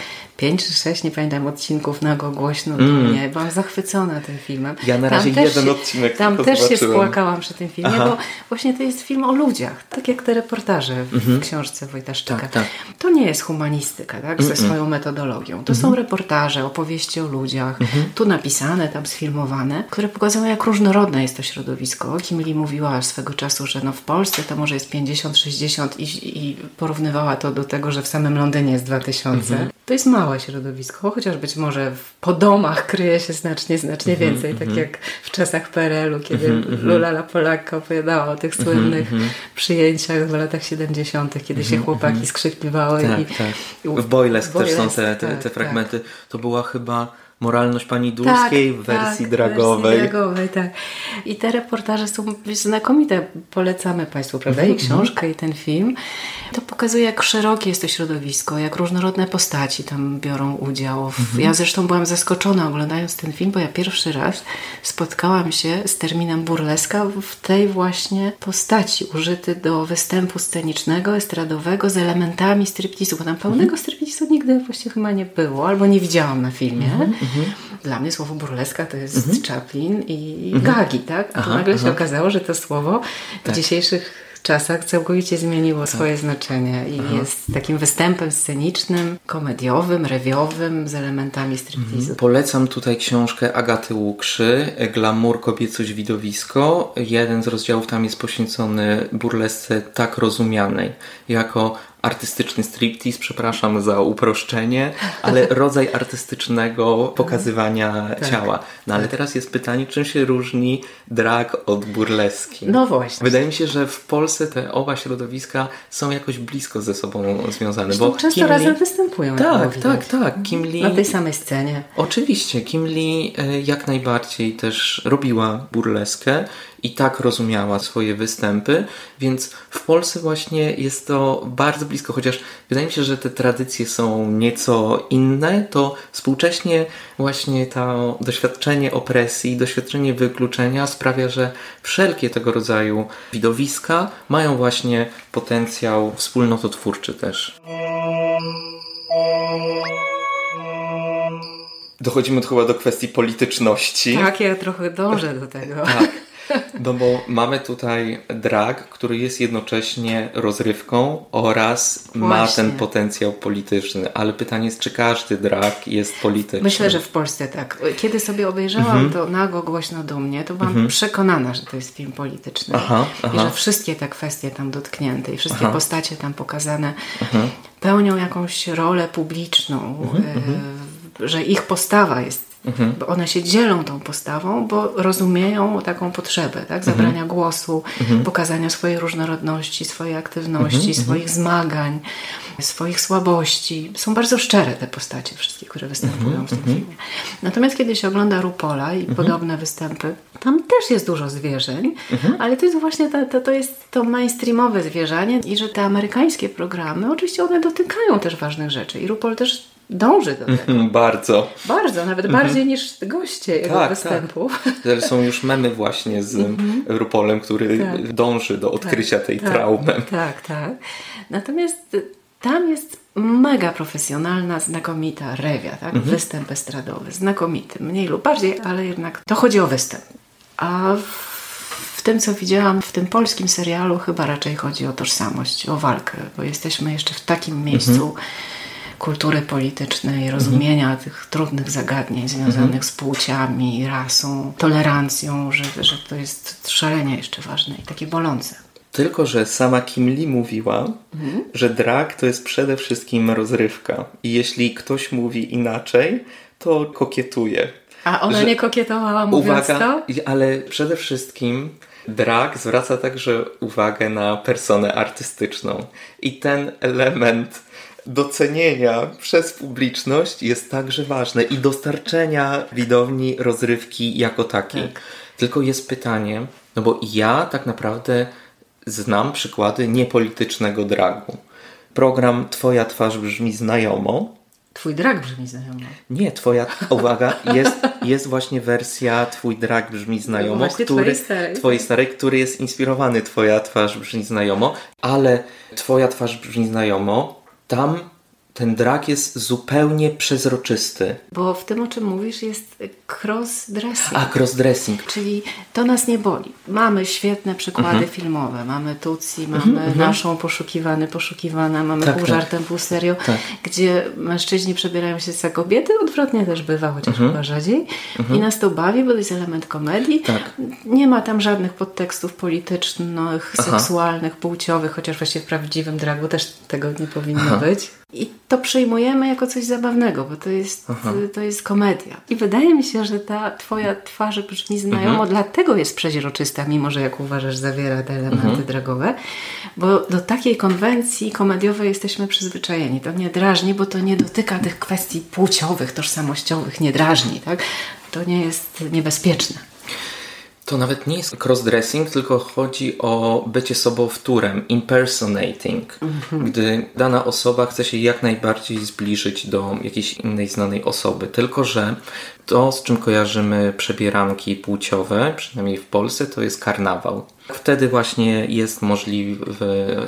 pięć czy sześć, nie pamiętam, odcinków nago głośno mm. mnie. Byłam zachwycona tym filmem. Ja na razie tam jeden się, odcinek Tam też zobaczyłem. się spłakałam przy tym filmie, Aha. bo właśnie to jest film o ludziach, tak jak te reportaże w -hmm. książce Wojtaszczyka. Tak, tak. To nie jest humanistyka, tak? Ze swoją metodologią. To są reportaże, opowieści o ludziach, tu napisane, tam sfilmowane, które pokazują, jak różnorodne jest to środowisko. Kim Lee mówiła swego czasu, że no w Polsce to może jest 50-60 i, i porównywała to do tego, że w samym Londynie jest 2000. To jest małe środowisko, chociaż być może po domach kryje się znacznie, znacznie więcej, tak jak w czasach PRL-u, kiedy Lula La Polaka opowiadała o tych słynnych przyjęciach w latach 70., kiedy się chłopaki skrzykiwały. Tak, i, tak. w Boylesk też są te, te, te tak, fragmenty. Tak. To była chyba Moralność pani Dulskiej tak, w wersji tak, dragowej. Wersji dragowej, tak. I te reportaże są znakomite. Polecamy Państwu, prawda? I mhm, książkę, i ten film. To pokazuje, jak szerokie jest to środowisko, jak różnorodne postaci tam biorą udział. Mhm. Ja zresztą byłam zaskoczona oglądając ten film, bo ja pierwszy raz spotkałam się z terminem burleska w tej właśnie postaci, użyty do występu scenicznego, estradowego z elementami striptizu, bo tam pełnego mhm. striptizu nigdy właściwie chyba nie było, albo nie widziałam na filmie. Mhm. Dla mnie słowo burleska to jest mhm. Chaplin i mhm. Gagi, tak? A aha, nagle aha. się okazało, że to słowo tak. w dzisiejszych czasach całkowicie zmieniło tak. swoje znaczenie i Aha. jest takim występem scenicznym, komediowym, rewiowym z elementami striptizu. Mhm. Polecam tutaj książkę Agaty Łukrzy, Glamour, kobiecość, widowisko. Jeden z rozdziałów tam jest poświęcony burlesce tak rozumianej, jako artystyczny striptease, przepraszam za uproszczenie, ale rodzaj artystycznego pokazywania tak, ciała. No ale tak. teraz jest pytanie, czym się różni drag od burleski? No właśnie. Wydaje mi się, że w Polsce te oba środowiska są jakoś blisko ze sobą związane. Zresztą bo często Kim razem Lee... występują. Tak, tak, tak. Kim Lee... Na tej samej scenie. Oczywiście. Kim Lee e, jak najbardziej też robiła burleskę i tak rozumiała swoje występy, więc w Polsce właśnie jest to bardzo blisko, chociaż wydaje mi się, że te tradycje są nieco inne, to współcześnie właśnie to doświadczenie opresji, doświadczenie wykluczenia sprawia, że wszelkie tego rodzaju widowiska mają właśnie potencjał wspólnototwórczy też. Dochodzimy chyba do kwestii polityczności. Tak, ja trochę dążę do tego. Tak. No bo mamy tutaj drag, który jest jednocześnie rozrywką oraz Właśnie. ma ten potencjał polityczny. Ale pytanie jest, czy każdy drag jest polityczny? Myślę, że w Polsce tak. Kiedy sobie obejrzałam mhm. to nago, głośno do mnie, to byłam mhm. przekonana, że to jest film polityczny. Aha, aha. I że wszystkie te kwestie tam dotknięte i wszystkie aha. postacie tam pokazane pełnią jakąś rolę publiczną. Mhm, y że ich postawa jest Mhm. Bo one się dzielą tą postawą, bo rozumieją taką potrzebę, tak? Mhm. Zabrania mhm. głosu, mhm. pokazania swojej różnorodności, swojej aktywności, mhm. mhm. swoich zmagań, swoich słabości. Są bardzo szczere te postacie, wszystkie, które występują w tym filmie. Natomiast kiedy się ogląda Rupola i podobne występy, tam też jest dużo zwierzeń, ale to jest właśnie to, to, to jest to mainstreamowe zwierzanie i że te amerykańskie programy, oczywiście one dotykają też ważnych rzeczy i Rupol też dąży do tego. Bardzo. Bardzo, nawet mhm. bardziej niż goście jego tak, występów. Tak. Są już memy właśnie z mhm. Rupolem, który tak. dąży do odkrycia tak, tej tak, traumy. Tak, tak. Natomiast tam jest mega profesjonalna, znakomita rewia, tak? Mhm. Występ estradowy, znakomity, mniej lub bardziej, ale jednak to chodzi o występ. A w tym, co widziałam w tym polskim serialu, chyba raczej chodzi o tożsamość, o walkę, bo jesteśmy jeszcze w takim miejscu, mhm kultury politycznej, rozumienia mhm. tych trudnych zagadnień związanych mhm. z płciami, rasą, tolerancją, że, że to jest szalenie jeszcze ważne i takie bolące. Tylko, że sama Kim Lee mówiła, mhm. że drag to jest przede wszystkim rozrywka. I jeśli ktoś mówi inaczej, to kokietuje. A ona że, nie kokietowała mówiąc uwaga, to? Ale przede wszystkim drag zwraca także uwagę na personę artystyczną. I ten element docenienia przez publiczność jest także ważne i dostarczenia widowni rozrywki jako takiej. Tak. Tylko jest pytanie, no bo ja tak naprawdę znam przykłady niepolitycznego dragu. Program Twoja twarz brzmi znajomo. Twój drag brzmi znajomo. Nie, twoja, uwaga, jest, jest właśnie wersja Twój drag brzmi znajomo, no który, twojej starej. twojej starej, który jest inspirowany Twoja twarz brzmi znajomo, ale Twoja twarz brzmi znajomo tam ten drag jest zupełnie przezroczysty. Bo w tym, o czym mówisz, jest cross-dressing. A, cross-dressing. Czyli to nas nie boli. Mamy świetne przykłady mhm. filmowe. Mamy Tutsi, mamy mhm, mhm. naszą poszukiwany, poszukiwana, mamy tak, pół tak. żartem, pół serio, tak. gdzie mężczyźni przebierają się za kobiety. Odwrotnie też bywa, chociaż mhm. chyba rzadziej. I nas to bawi, bo to jest element komedii. Tak. Nie ma tam żadnych podtekstów politycznych, Aha. seksualnych, płciowych, chociaż właśnie w prawdziwym dragu też tego nie powinno Aha. być. I to przyjmujemy jako coś zabawnego, bo to jest, to jest komedia. I wydaje mi się, że ta twoja twarz brzmi znajomo, mhm. dlatego jest przeźroczysta, mimo że jak uważasz zawiera te elementy mhm. dragowe, bo do takiej konwencji komediowej jesteśmy przyzwyczajeni. To nie drażni, bo to nie dotyka tych kwestii płciowych, tożsamościowych, nie drażni. Tak? To nie jest niebezpieczne. To nawet nie jest crossdressing, tylko chodzi o bycie sobowtórem, impersonating, mm-hmm. gdy dana osoba chce się jak najbardziej zbliżyć do jakiejś innej znanej osoby. Tylko, że to, z czym kojarzymy przebieranki płciowe, przynajmniej w Polsce, to jest karnawał. Wtedy właśnie jest możliwe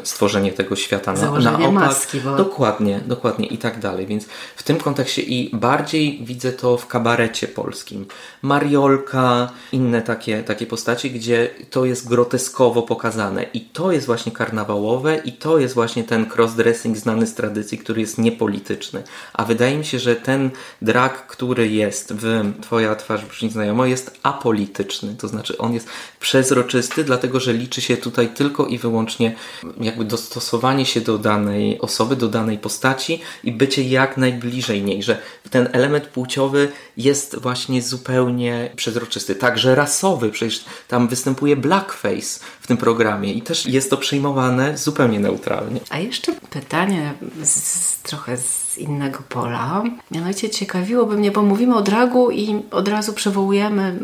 stworzenie tego świata na, Założenie na opak. Maski, bo... Dokładnie, dokładnie i tak dalej. Więc w tym kontekście i bardziej widzę to w kabarecie polskim. Mariolka, inne takie, takie postacie, gdzie to jest groteskowo pokazane. I to jest właśnie karnawałowe i to jest właśnie ten crossdressing znany z tradycji, który jest niepolityczny. A wydaje mi się, że ten drag, który jest w Twoja twarz brzmi znajomo, jest apolityczny. To znaczy on jest przezroczysty, dlatego dlatego że liczy się tutaj tylko i wyłącznie jakby dostosowanie się do danej osoby, do danej postaci i bycie jak najbliżej niej, że ten element płciowy jest właśnie zupełnie przezroczysty. Także rasowy, przecież tam występuje blackface w tym programie i też jest to przyjmowane zupełnie neutralnie. A jeszcze pytanie z, trochę z z innego pola. Mianowicie ciekawiłoby mnie, bo mówimy o dragu i od razu przywołujemy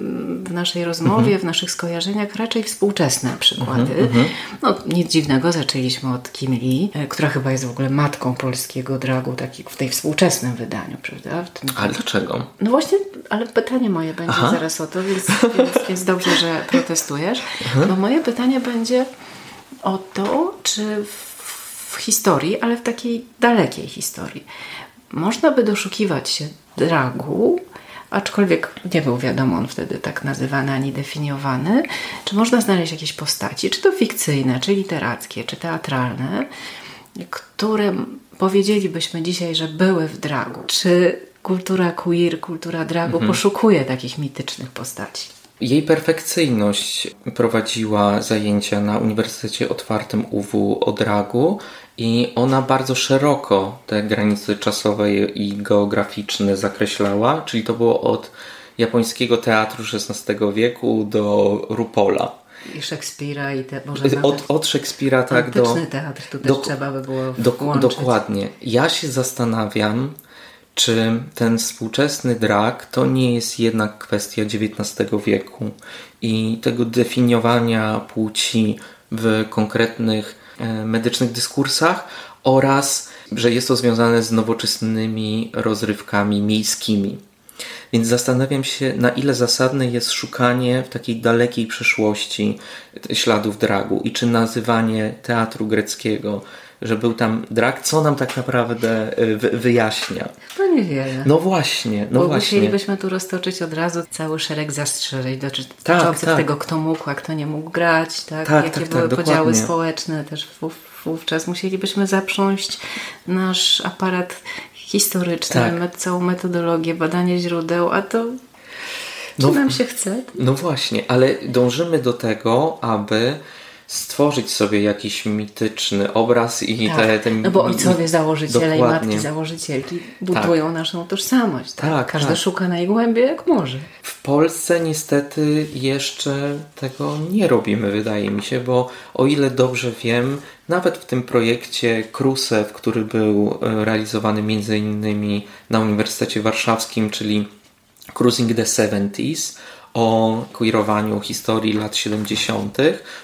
w naszej rozmowie, mhm. w naszych skojarzeniach raczej współczesne przykłady. Mhm, mhm. no nic dziwnego, zaczęliśmy od Kim Lee, e, która chyba jest w ogóle matką polskiego dragu taki w tej współczesnym wydaniu, prawda? Ale dlaczego? No właśnie, ale pytanie moje będzie Aha. zaraz o to, więc, więc, więc dobrze, że protestujesz. Bo moje pytanie będzie o to, czy w historii, ale w takiej dalekiej historii. Można by doszukiwać się dragu, aczkolwiek nie był wiadomo on wtedy tak nazywany ani definiowany, czy można znaleźć jakieś postaci, czy to fikcyjne, czy literackie, czy teatralne, które powiedzielibyśmy dzisiaj, że były w dragu. Czy kultura queer, kultura dragu mhm. poszukuje takich mitycznych postaci? Jej perfekcyjność prowadziła zajęcia na Uniwersytecie Otwartym UW o dragu i ona bardzo szeroko te granice czasowe i geograficzne zakreślała, czyli to było od japońskiego teatru XVI wieku do Rupola. I Szekspira i te może od, od Szekspira tak do teatr tu też do, trzeba by było do, Dokładnie. Ja się zastanawiam, czy ten współczesny drag to nie jest jednak kwestia XIX wieku i tego definiowania płci w konkretnych medycznych dyskursach oraz, że jest to związane z nowoczesnymi rozrywkami miejskimi. Więc zastanawiam się, na ile zasadne jest szukanie w takiej dalekiej przeszłości śladów dragu i czy nazywanie teatru greckiego że był tam drag, co nam tak naprawdę e, wyjaśnia? To niewiele. No właśnie, no Bo właśnie. musielibyśmy tu roztoczyć od razu cały szereg zastrzeżeń dotyczących tak, tak. tego, kto mógł, a kto nie mógł grać, tak? tak jakie tak, były tak, podziały dokładnie. społeczne też wówczas. Musielibyśmy zaprząść nasz aparat historyczny, tak. całą metodologię, badanie źródeł, a to czy no, nam się chce? No właśnie, ale dążymy do tego, aby stworzyć sobie jakiś mityczny obraz i tak. te, te... No bo ojcowie założyciele Dokładnie. i matki założycielki budują tak. naszą tożsamość. Tak? tak Każdy tak. szuka najgłębiej jak może. W Polsce niestety jeszcze tego nie robimy, wydaje mi się, bo o ile dobrze wiem, nawet w tym projekcie Krusew, który był e, realizowany między innymi na Uniwersytecie Warszawskim, czyli Cruising the 70s, o queerowaniu historii lat 70.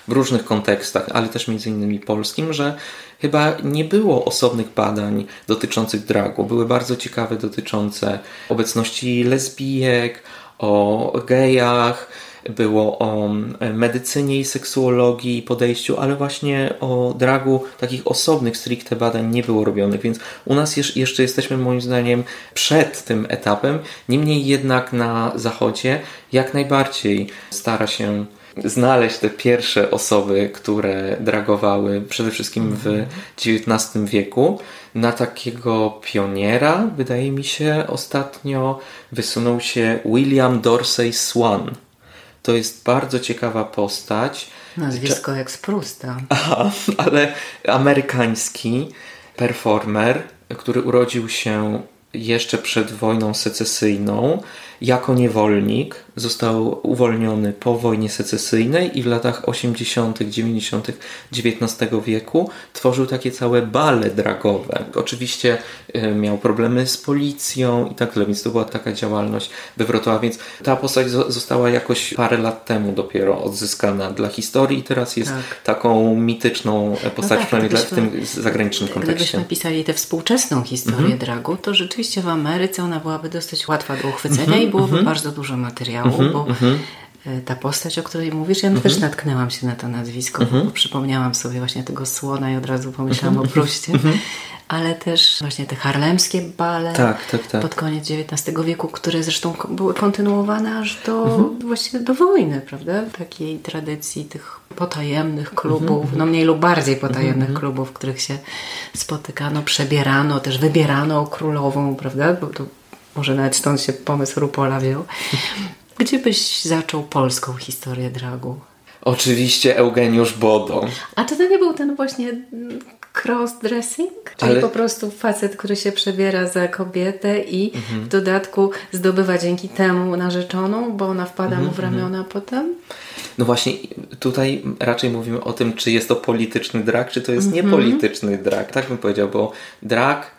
w różnych kontekstach, ale też między innymi polskim, że chyba nie było osobnych badań dotyczących dragu. Były bardzo ciekawe dotyczące obecności lesbijek, o gejach, było o e, medycynie i seksuologii i podejściu, ale właśnie o dragu takich osobnych stricte badań nie było robionych, więc u nas jeszcze jesteśmy moim zdaniem przed tym etapem. Niemniej jednak na zachodzie jak najbardziej stara się znaleźć te pierwsze osoby, które dragowały przede wszystkim w XIX wieku. Na takiego pioniera, wydaje mi się, ostatnio wysunął się William Dorsey Swan. To jest bardzo ciekawa postać. Nazwisko Cze- jak z Prusta. Aha, ale amerykański performer, który urodził się jeszcze przed wojną secesyjną jako niewolnik. Został uwolniony po wojnie secesyjnej i w latach 80., 90. XIX wieku tworzył takie całe bale dragowe. Oczywiście y, miał problemy z policją i tak dalej, więc to była taka działalność wywrotowa, więc ta postać została jakoś parę lat temu dopiero odzyskana dla historii i teraz jest tak. taką mityczną postacią, no tak, w tym zagranicznym kontekście. Gdybyśmy pisali tę współczesną historię mhm. dragu, to rzeczywiście w Ameryce ona byłaby dosyć łatwa do uchwycenia mhm i byłoby mhm. bardzo dużo materiału, mhm, bo mhm. E, ta postać, o której mówisz, ja też natknęłam się na to nazwisko, bo przypomniałam sobie właśnie tego słona i od razu pomyślałam o Pruście. Ale też właśnie te harlemskie bale tak, tak, tak. pod koniec XIX wieku, które zresztą były kontynuowane aż do właściwie do wojny, prawda? Takiej tradycji tych potajemnych klubów, no mniej lub bardziej potajemnych klubów, w których się spotykano, przebierano, też wybierano królową, prawda? Bo to może nawet stąd się pomysł Rupola wziął. Gdzie byś zaczął polską historię dragu? Oczywiście Eugeniusz Bodo. A czy to nie był ten właśnie cross-dressing? Czyli Ale... po prostu facet, który się przebiera za kobietę i mhm. w dodatku zdobywa dzięki temu narzeczoną, bo ona wpada mhm, mu w mhm. ramiona mhm. potem? No właśnie, tutaj raczej mówimy o tym, czy jest to polityczny drag, czy to jest mhm. niepolityczny drag. Tak bym powiedział, bo drag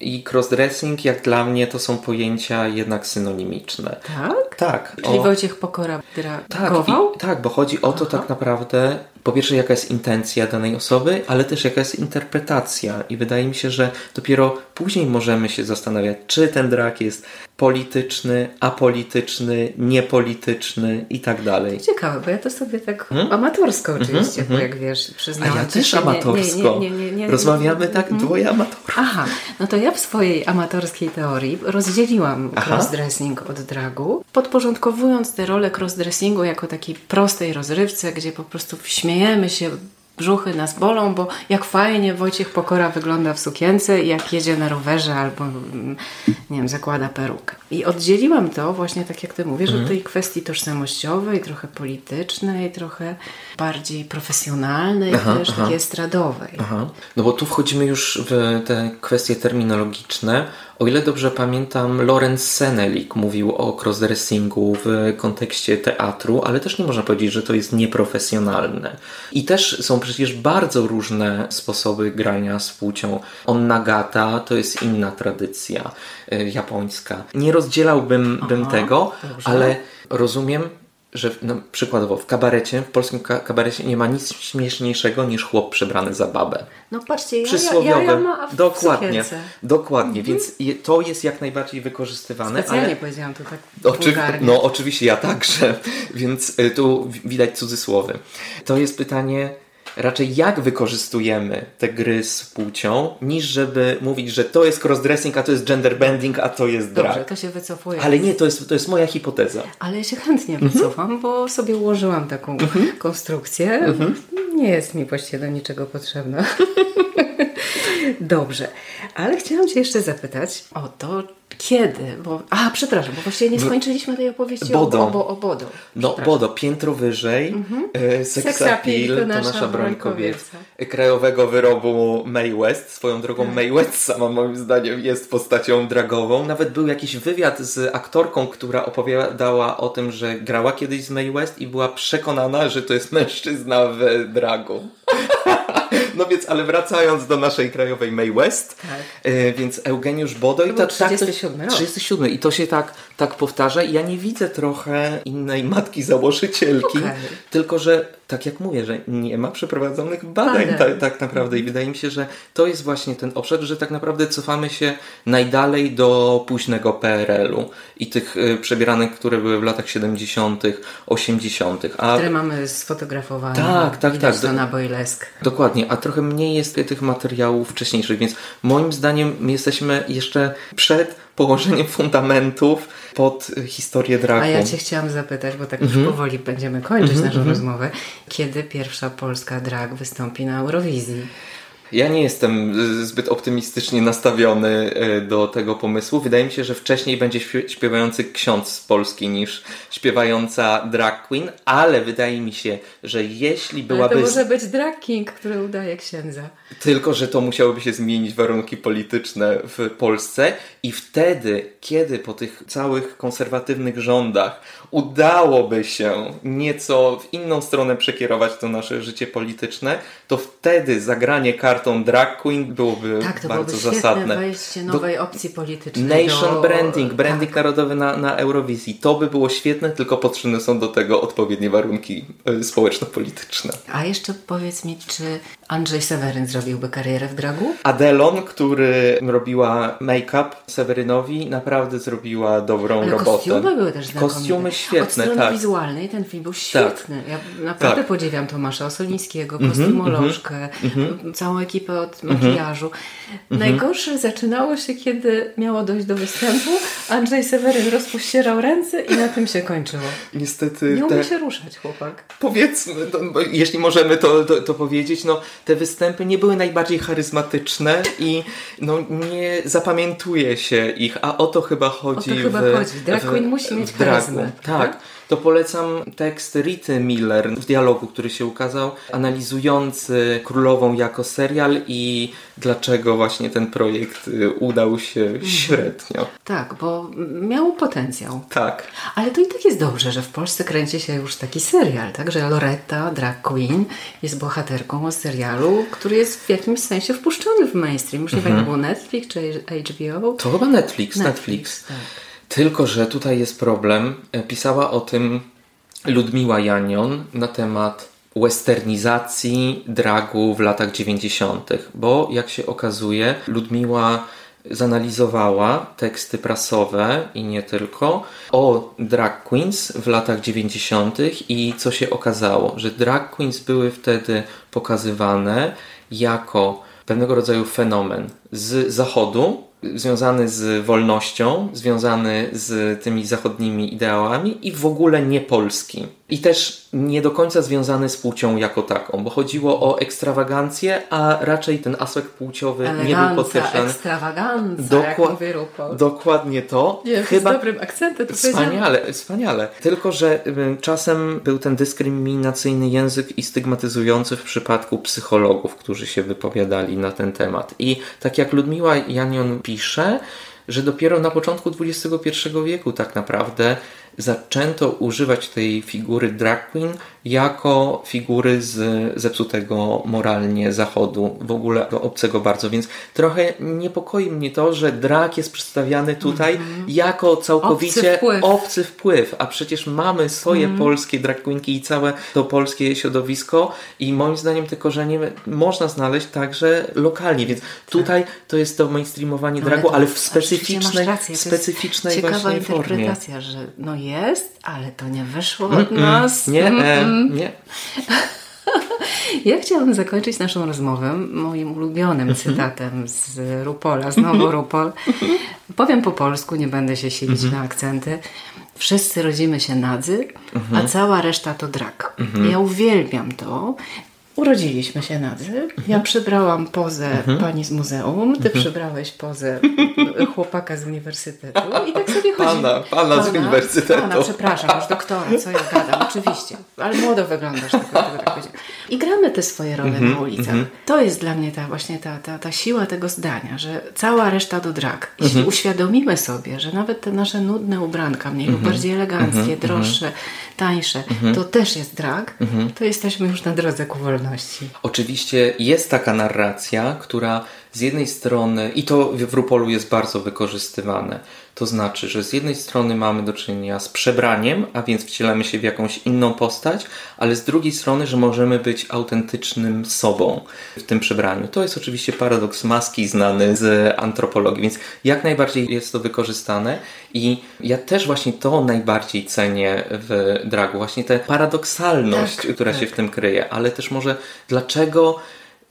i crossdressing, jak dla mnie, to są pojęcia jednak synonimiczne. Tak? Tak. Czyli o... Wojciech Pokora dragował? Tak, i, tak, bo chodzi o to Aha. tak naprawdę, po pierwsze jaka jest intencja danej osoby, ale też jaka jest interpretacja i wydaje mi się, że dopiero później możemy się zastanawiać, czy ten drag jest polityczny, apolityczny, niepolityczny i tak dalej. Ciekawe, bo ja to sobie tak hmm? amatorsko mhm, oczywiście, hmm, bo jak wiesz, przyznałam A ja też amatorsko. Nie, nie, nie, Rozmawiamy tak hmm? dwoje amatorów. Aha, no to ja w swojej amatorskiej teorii rozdzieliłam Aha. crossdressing od dragu, podporządkowując tę rolę crossdressingu jako takiej prostej rozrywce, gdzie po prostu śmiejemy się brzuchy nas bolą, bo jak fajnie Wojciech Pokora wygląda w sukience, jak jedzie na rowerze albo, mm, nie wiem, zakłada perukę. I oddzieliłam to właśnie, tak jak ty mówisz, mhm. od tej kwestii tożsamościowej, trochę politycznej, trochę bardziej profesjonalnej, aha, też aha. takiej estradowej. Aha. No bo tu wchodzimy już w te kwestie terminologiczne. O ile dobrze pamiętam, Lorenz Senelik mówił o crossdressingu w kontekście teatru, ale też nie można powiedzieć, że to jest nieprofesjonalne. I też są przecież bardzo różne sposoby grania z płcią. Onnagata to jest inna tradycja japońska. Nie rozdzielałbym bym tego, dobrze. ale rozumiem, że no, przykładowo w kabarecie, w polskim kabarecie nie ma nic śmieszniejszego niż chłop przebrany za babę. No patrzcie, Przysłowiowe. Ja, ja, ja w dokładnie, dokładnie, mhm. więc to jest jak najbardziej wykorzystywane. Specjalnie ale... powiedziałam to tak Oczy... No oczywiście ja także, więc y, tu widać cudzysłowy. To jest pytanie raczej jak wykorzystujemy te gry z płcią, niż żeby mówić, że to jest crossdressing, a to jest genderbending, a to jest drag. Dobrze, to się wycofuję. Ale nie, to jest, to jest moja hipoteza. Ale ja się chętnie mhm. wycofam, bo sobie ułożyłam taką mhm. konstrukcję. Mhm. Nie jest mi właściwie do niczego potrzebna. Dobrze, ale chciałam Cię jeszcze zapytać o to, kiedy? Bo, a, przepraszam, bo właściwie nie skończyliśmy tej opowieści Bodo. O, o, o Bodo. No, Bodo, piętro wyżej, mhm. e, Seksapil, to nasza, nasza broń kobieca. Krajowego wyrobu May West. Swoją drogą tak. May West sama moim zdaniem jest postacią dragową. Nawet był jakiś wywiad z aktorką, która opowiadała o tym, że grała kiedyś z May West i była przekonana, że to jest mężczyzna w dragu. No więc, ale wracając do naszej krajowej May West, tak. e, więc Eugeniusz Bodo i to, 37 tak, 37 i to się tak, tak powtarza i ja nie widzę trochę innej matki założycielki, okay. tylko że tak jak mówię, że nie ma przeprowadzonych badań tak, tak naprawdę i wydaje mi się, że to jest właśnie ten obszar, że tak naprawdę cofamy się najdalej do późnego PRL-u i tych y, przebieranek, które były w latach 70., 80. A... Które mamy sfotografowane. Tak, tak, tak. Do, na Boilesk. Dokładnie, a trochę mniej jest tych materiałów wcześniejszych, więc moim zdaniem my jesteśmy jeszcze przed położeniem fundamentów pod historię draku. A ja Cię chciałam zapytać, bo tak już mm -hmm. powoli będziemy kończyć mm -hmm, naszą mm -hmm. rozmowę. Kiedy pierwsza polska drag wystąpi na Eurowizji? Ja nie jestem zbyt optymistycznie nastawiony e, do tego pomysłu. Wydaje mi się, że wcześniej będzie śpiewający ksiądz z Polski niż śpiewająca drag queen, ale wydaje mi się, że jeśli byłaby... Ale to może być drag king, który udaje księdza. Tylko, że to musiałoby się zmienić warunki polityczne w Polsce i wtedy, kiedy po tych całych konserwatywnych rządach udałoby się nieco w inną stronę przekierować to nasze życie polityczne, to wtedy zagranie kartą drag queen byłoby tak, to bardzo byłoby zasadne. wejście nowej do... opcji politycznej. Nation do... branding, branding tak. narodowy na, na Eurowizji. To by było świetne, tylko potrzebne są do tego odpowiednie warunki e, społeczno-polityczne. A jeszcze powiedz mi, czy Andrzej Seweryn zrobiłby karierę w dragu? Adelon, który robiła make-up Sewerynowi, naprawdę zrobiła dobrą Ale robotę. Kostiumy były też znakomite. Kostiumy świetne, Od tak. wizualnej ten film był tak. świetny. Tak. Ja naprawdę tak. podziwiam Tomasza Osolińskiego, mhm, kostiumolożkę, mm -hmm. całą ekipę od mhm. makijażu. -hmm. Najgorsze zaczynało się, kiedy miało dojść do występu. Andrzej Seweryn rozpościerał ręce i na tym się kończyło. Niestety. Nie umie te... się ruszać, chłopak. Powiedzmy, jeśli możemy to, to, to powiedzieć, no te występy nie były najbardziej charyzmatyczne i no, nie zapamiętuje się ich, a o to chyba chodzi. O to chyba w, chodzi. Drag musi mieć charyzmę. Tak. tak to polecam tekst Rity Miller w dialogu, który się ukazał, analizujący Królową jako serial i dlaczego właśnie ten projekt y, udał się mhm. średnio. Tak, bo miał potencjał. Tak. Ale to i tak jest dobrze, że w Polsce kręci się już taki serial, tak? Że Loretta, drag queen, jest bohaterką serialu, który jest w jakimś sensie wpuszczony w mainstream. Już nie mhm. było Netflix czy HBO? To chyba Netflix. Netflix. Netflix. Tak. Tylko, że tutaj jest problem. E, pisała o tym Ludmiła Janion na temat westernizacji dragu w latach 90., bo jak się okazuje, Ludmiła zanalizowała teksty prasowe i nie tylko o drag queens w latach 90. i co się okazało, że drag queens były wtedy pokazywane jako pewnego rodzaju fenomen z zachodu, związany z wolnością, związany z tymi zachodnimi ideałami i w ogóle nie polski. I też nie do końca związany z płcią jako taką, bo chodziło o ekstrawagancję, a raczej ten aspekt płciowy nie był podkreślany. ekstrawagancja, Dokła- jak Dokładnie to. Nie, Chyba z dobrym akcentem to Wspaniale, wspaniale. Tylko, że czasem był ten dyskryminacyjny język i stygmatyzujący w przypadku psychologów, którzy się wypowiadali na ten temat. I tak jak Ludmiła Janion pisze, że dopiero na początku XXI wieku tak naprawdę zaczęto używać tej figury drag queen jako figury z zepsutego moralnie zachodu, w ogóle obcego bardzo, więc trochę niepokoi mnie to, że drag jest przedstawiany tutaj mm -hmm. jako całkowicie obcy wpływ. obcy wpływ. a przecież mamy swoje mm -hmm. polskie drag queenki i całe to polskie środowisko i moim zdaniem te korzenie można znaleźć także lokalnie, więc tutaj to jest to mainstreamowanie dragu, ale, ale w specyficznej, rację, specyficznej ciekawa właśnie interpretacja, formie. że no jest, ale to nie wyszło od nas. Nie, mm nie. Ja chciałam zakończyć naszą rozmowę moim ulubionym mhm. cytatem z Rupola, znowu Rupol. Powiem po polsku, nie będę się silić mhm. na akcenty. Wszyscy rodzimy się nadzy, a mhm. cała reszta to drak. Ja uwielbiam to Urodziliśmy się nadzy. Ja mhm. przybrałam pozę mhm. pani z muzeum, ty mhm. przybrałeś pozę chłopaka z uniwersytetu i tak sobie pana, pana, pana z uniwersytetu. Pana, przepraszam, już doktora, co ja gadam, oczywiście. Ale młodo wyglądasz, tak, tak, tak I gramy te swoje role mhm. na ulicach. To jest dla mnie ta właśnie ta, ta, ta siła tego zdania, że cała reszta do drag. Jeśli uświadomimy sobie, że nawet te nasze nudne ubranka, mniej lub bardziej eleganckie, droższe, tańsze, to też jest drag, to jesteśmy już na drodze ku wolności. Oczywiście jest taka narracja, która z jednej strony, i to w Rupolu jest bardzo wykorzystywane, to znaczy, że z jednej strony mamy do czynienia z przebraniem, a więc wcielamy się w jakąś inną postać, ale z drugiej strony, że możemy być autentycznym sobą w tym przebraniu. To jest oczywiście paradoks maski znany z antropologii, więc jak najbardziej jest to wykorzystane i ja też właśnie to najbardziej cenię w dragu, właśnie tę paradoksalność, tak, która tak. się w tym kryje, ale też może dlaczego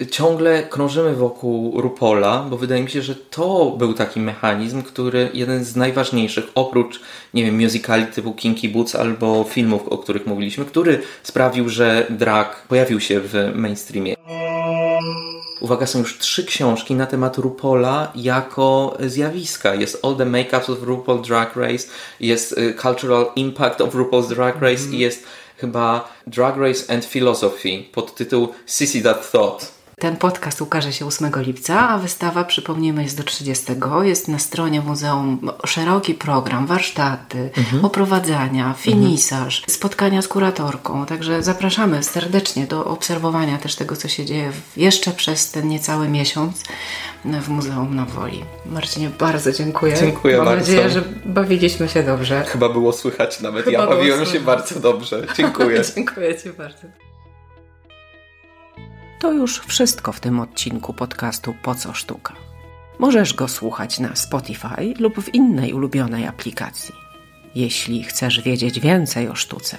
ciągle krążymy wokół Rupola, bo wydaje mi się, że to był taki mechanizm, który jeden z najważniejszych, oprócz, nie wiem, musicali typu Kinky Boots albo filmów, o których mówiliśmy, który sprawił, że drag pojawił się w mainstreamie. Uwaga, są już trzy książki na temat Rupola jako zjawiska. Jest All the Makeups of RuPaul Drag Race, jest y, Cultural Impact of RuPaul's Drag Race mm. i jest chyba Drag Race and Philosophy pod tytuł Sissy That Thought. Ten podcast ukaże się 8 lipca, a wystawa, przypomnijmy, jest do 30. Jest na stronie muzeum szeroki program, warsztaty, mhm. oprowadzania, finisaż, mhm. spotkania z kuratorką. Także zapraszamy serdecznie do obserwowania też tego, co się dzieje jeszcze przez ten niecały miesiąc w Muzeum na Woli. Marcinie, bardzo dziękuję. Dziękuję Mam bardzo. nadzieję, że bawiliśmy się dobrze. Chyba było słychać nawet. Chyba ja bawiłem się bardzo dobrze. Dziękuję. dziękuję Ci bardzo. To już wszystko w tym odcinku podcastu Po co sztuka. Możesz go słuchać na Spotify lub w innej ulubionej aplikacji. Jeśli chcesz wiedzieć więcej o sztuce,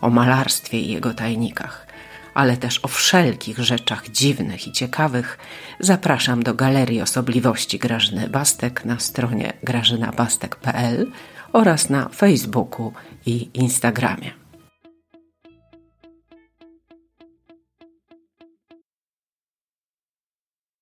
o malarstwie i jego tajnikach, ale też o wszelkich rzeczach dziwnych i ciekawych, zapraszam do Galerii Osobliwości Grażyny Bastek na stronie grażynabastek.pl oraz na Facebooku i Instagramie.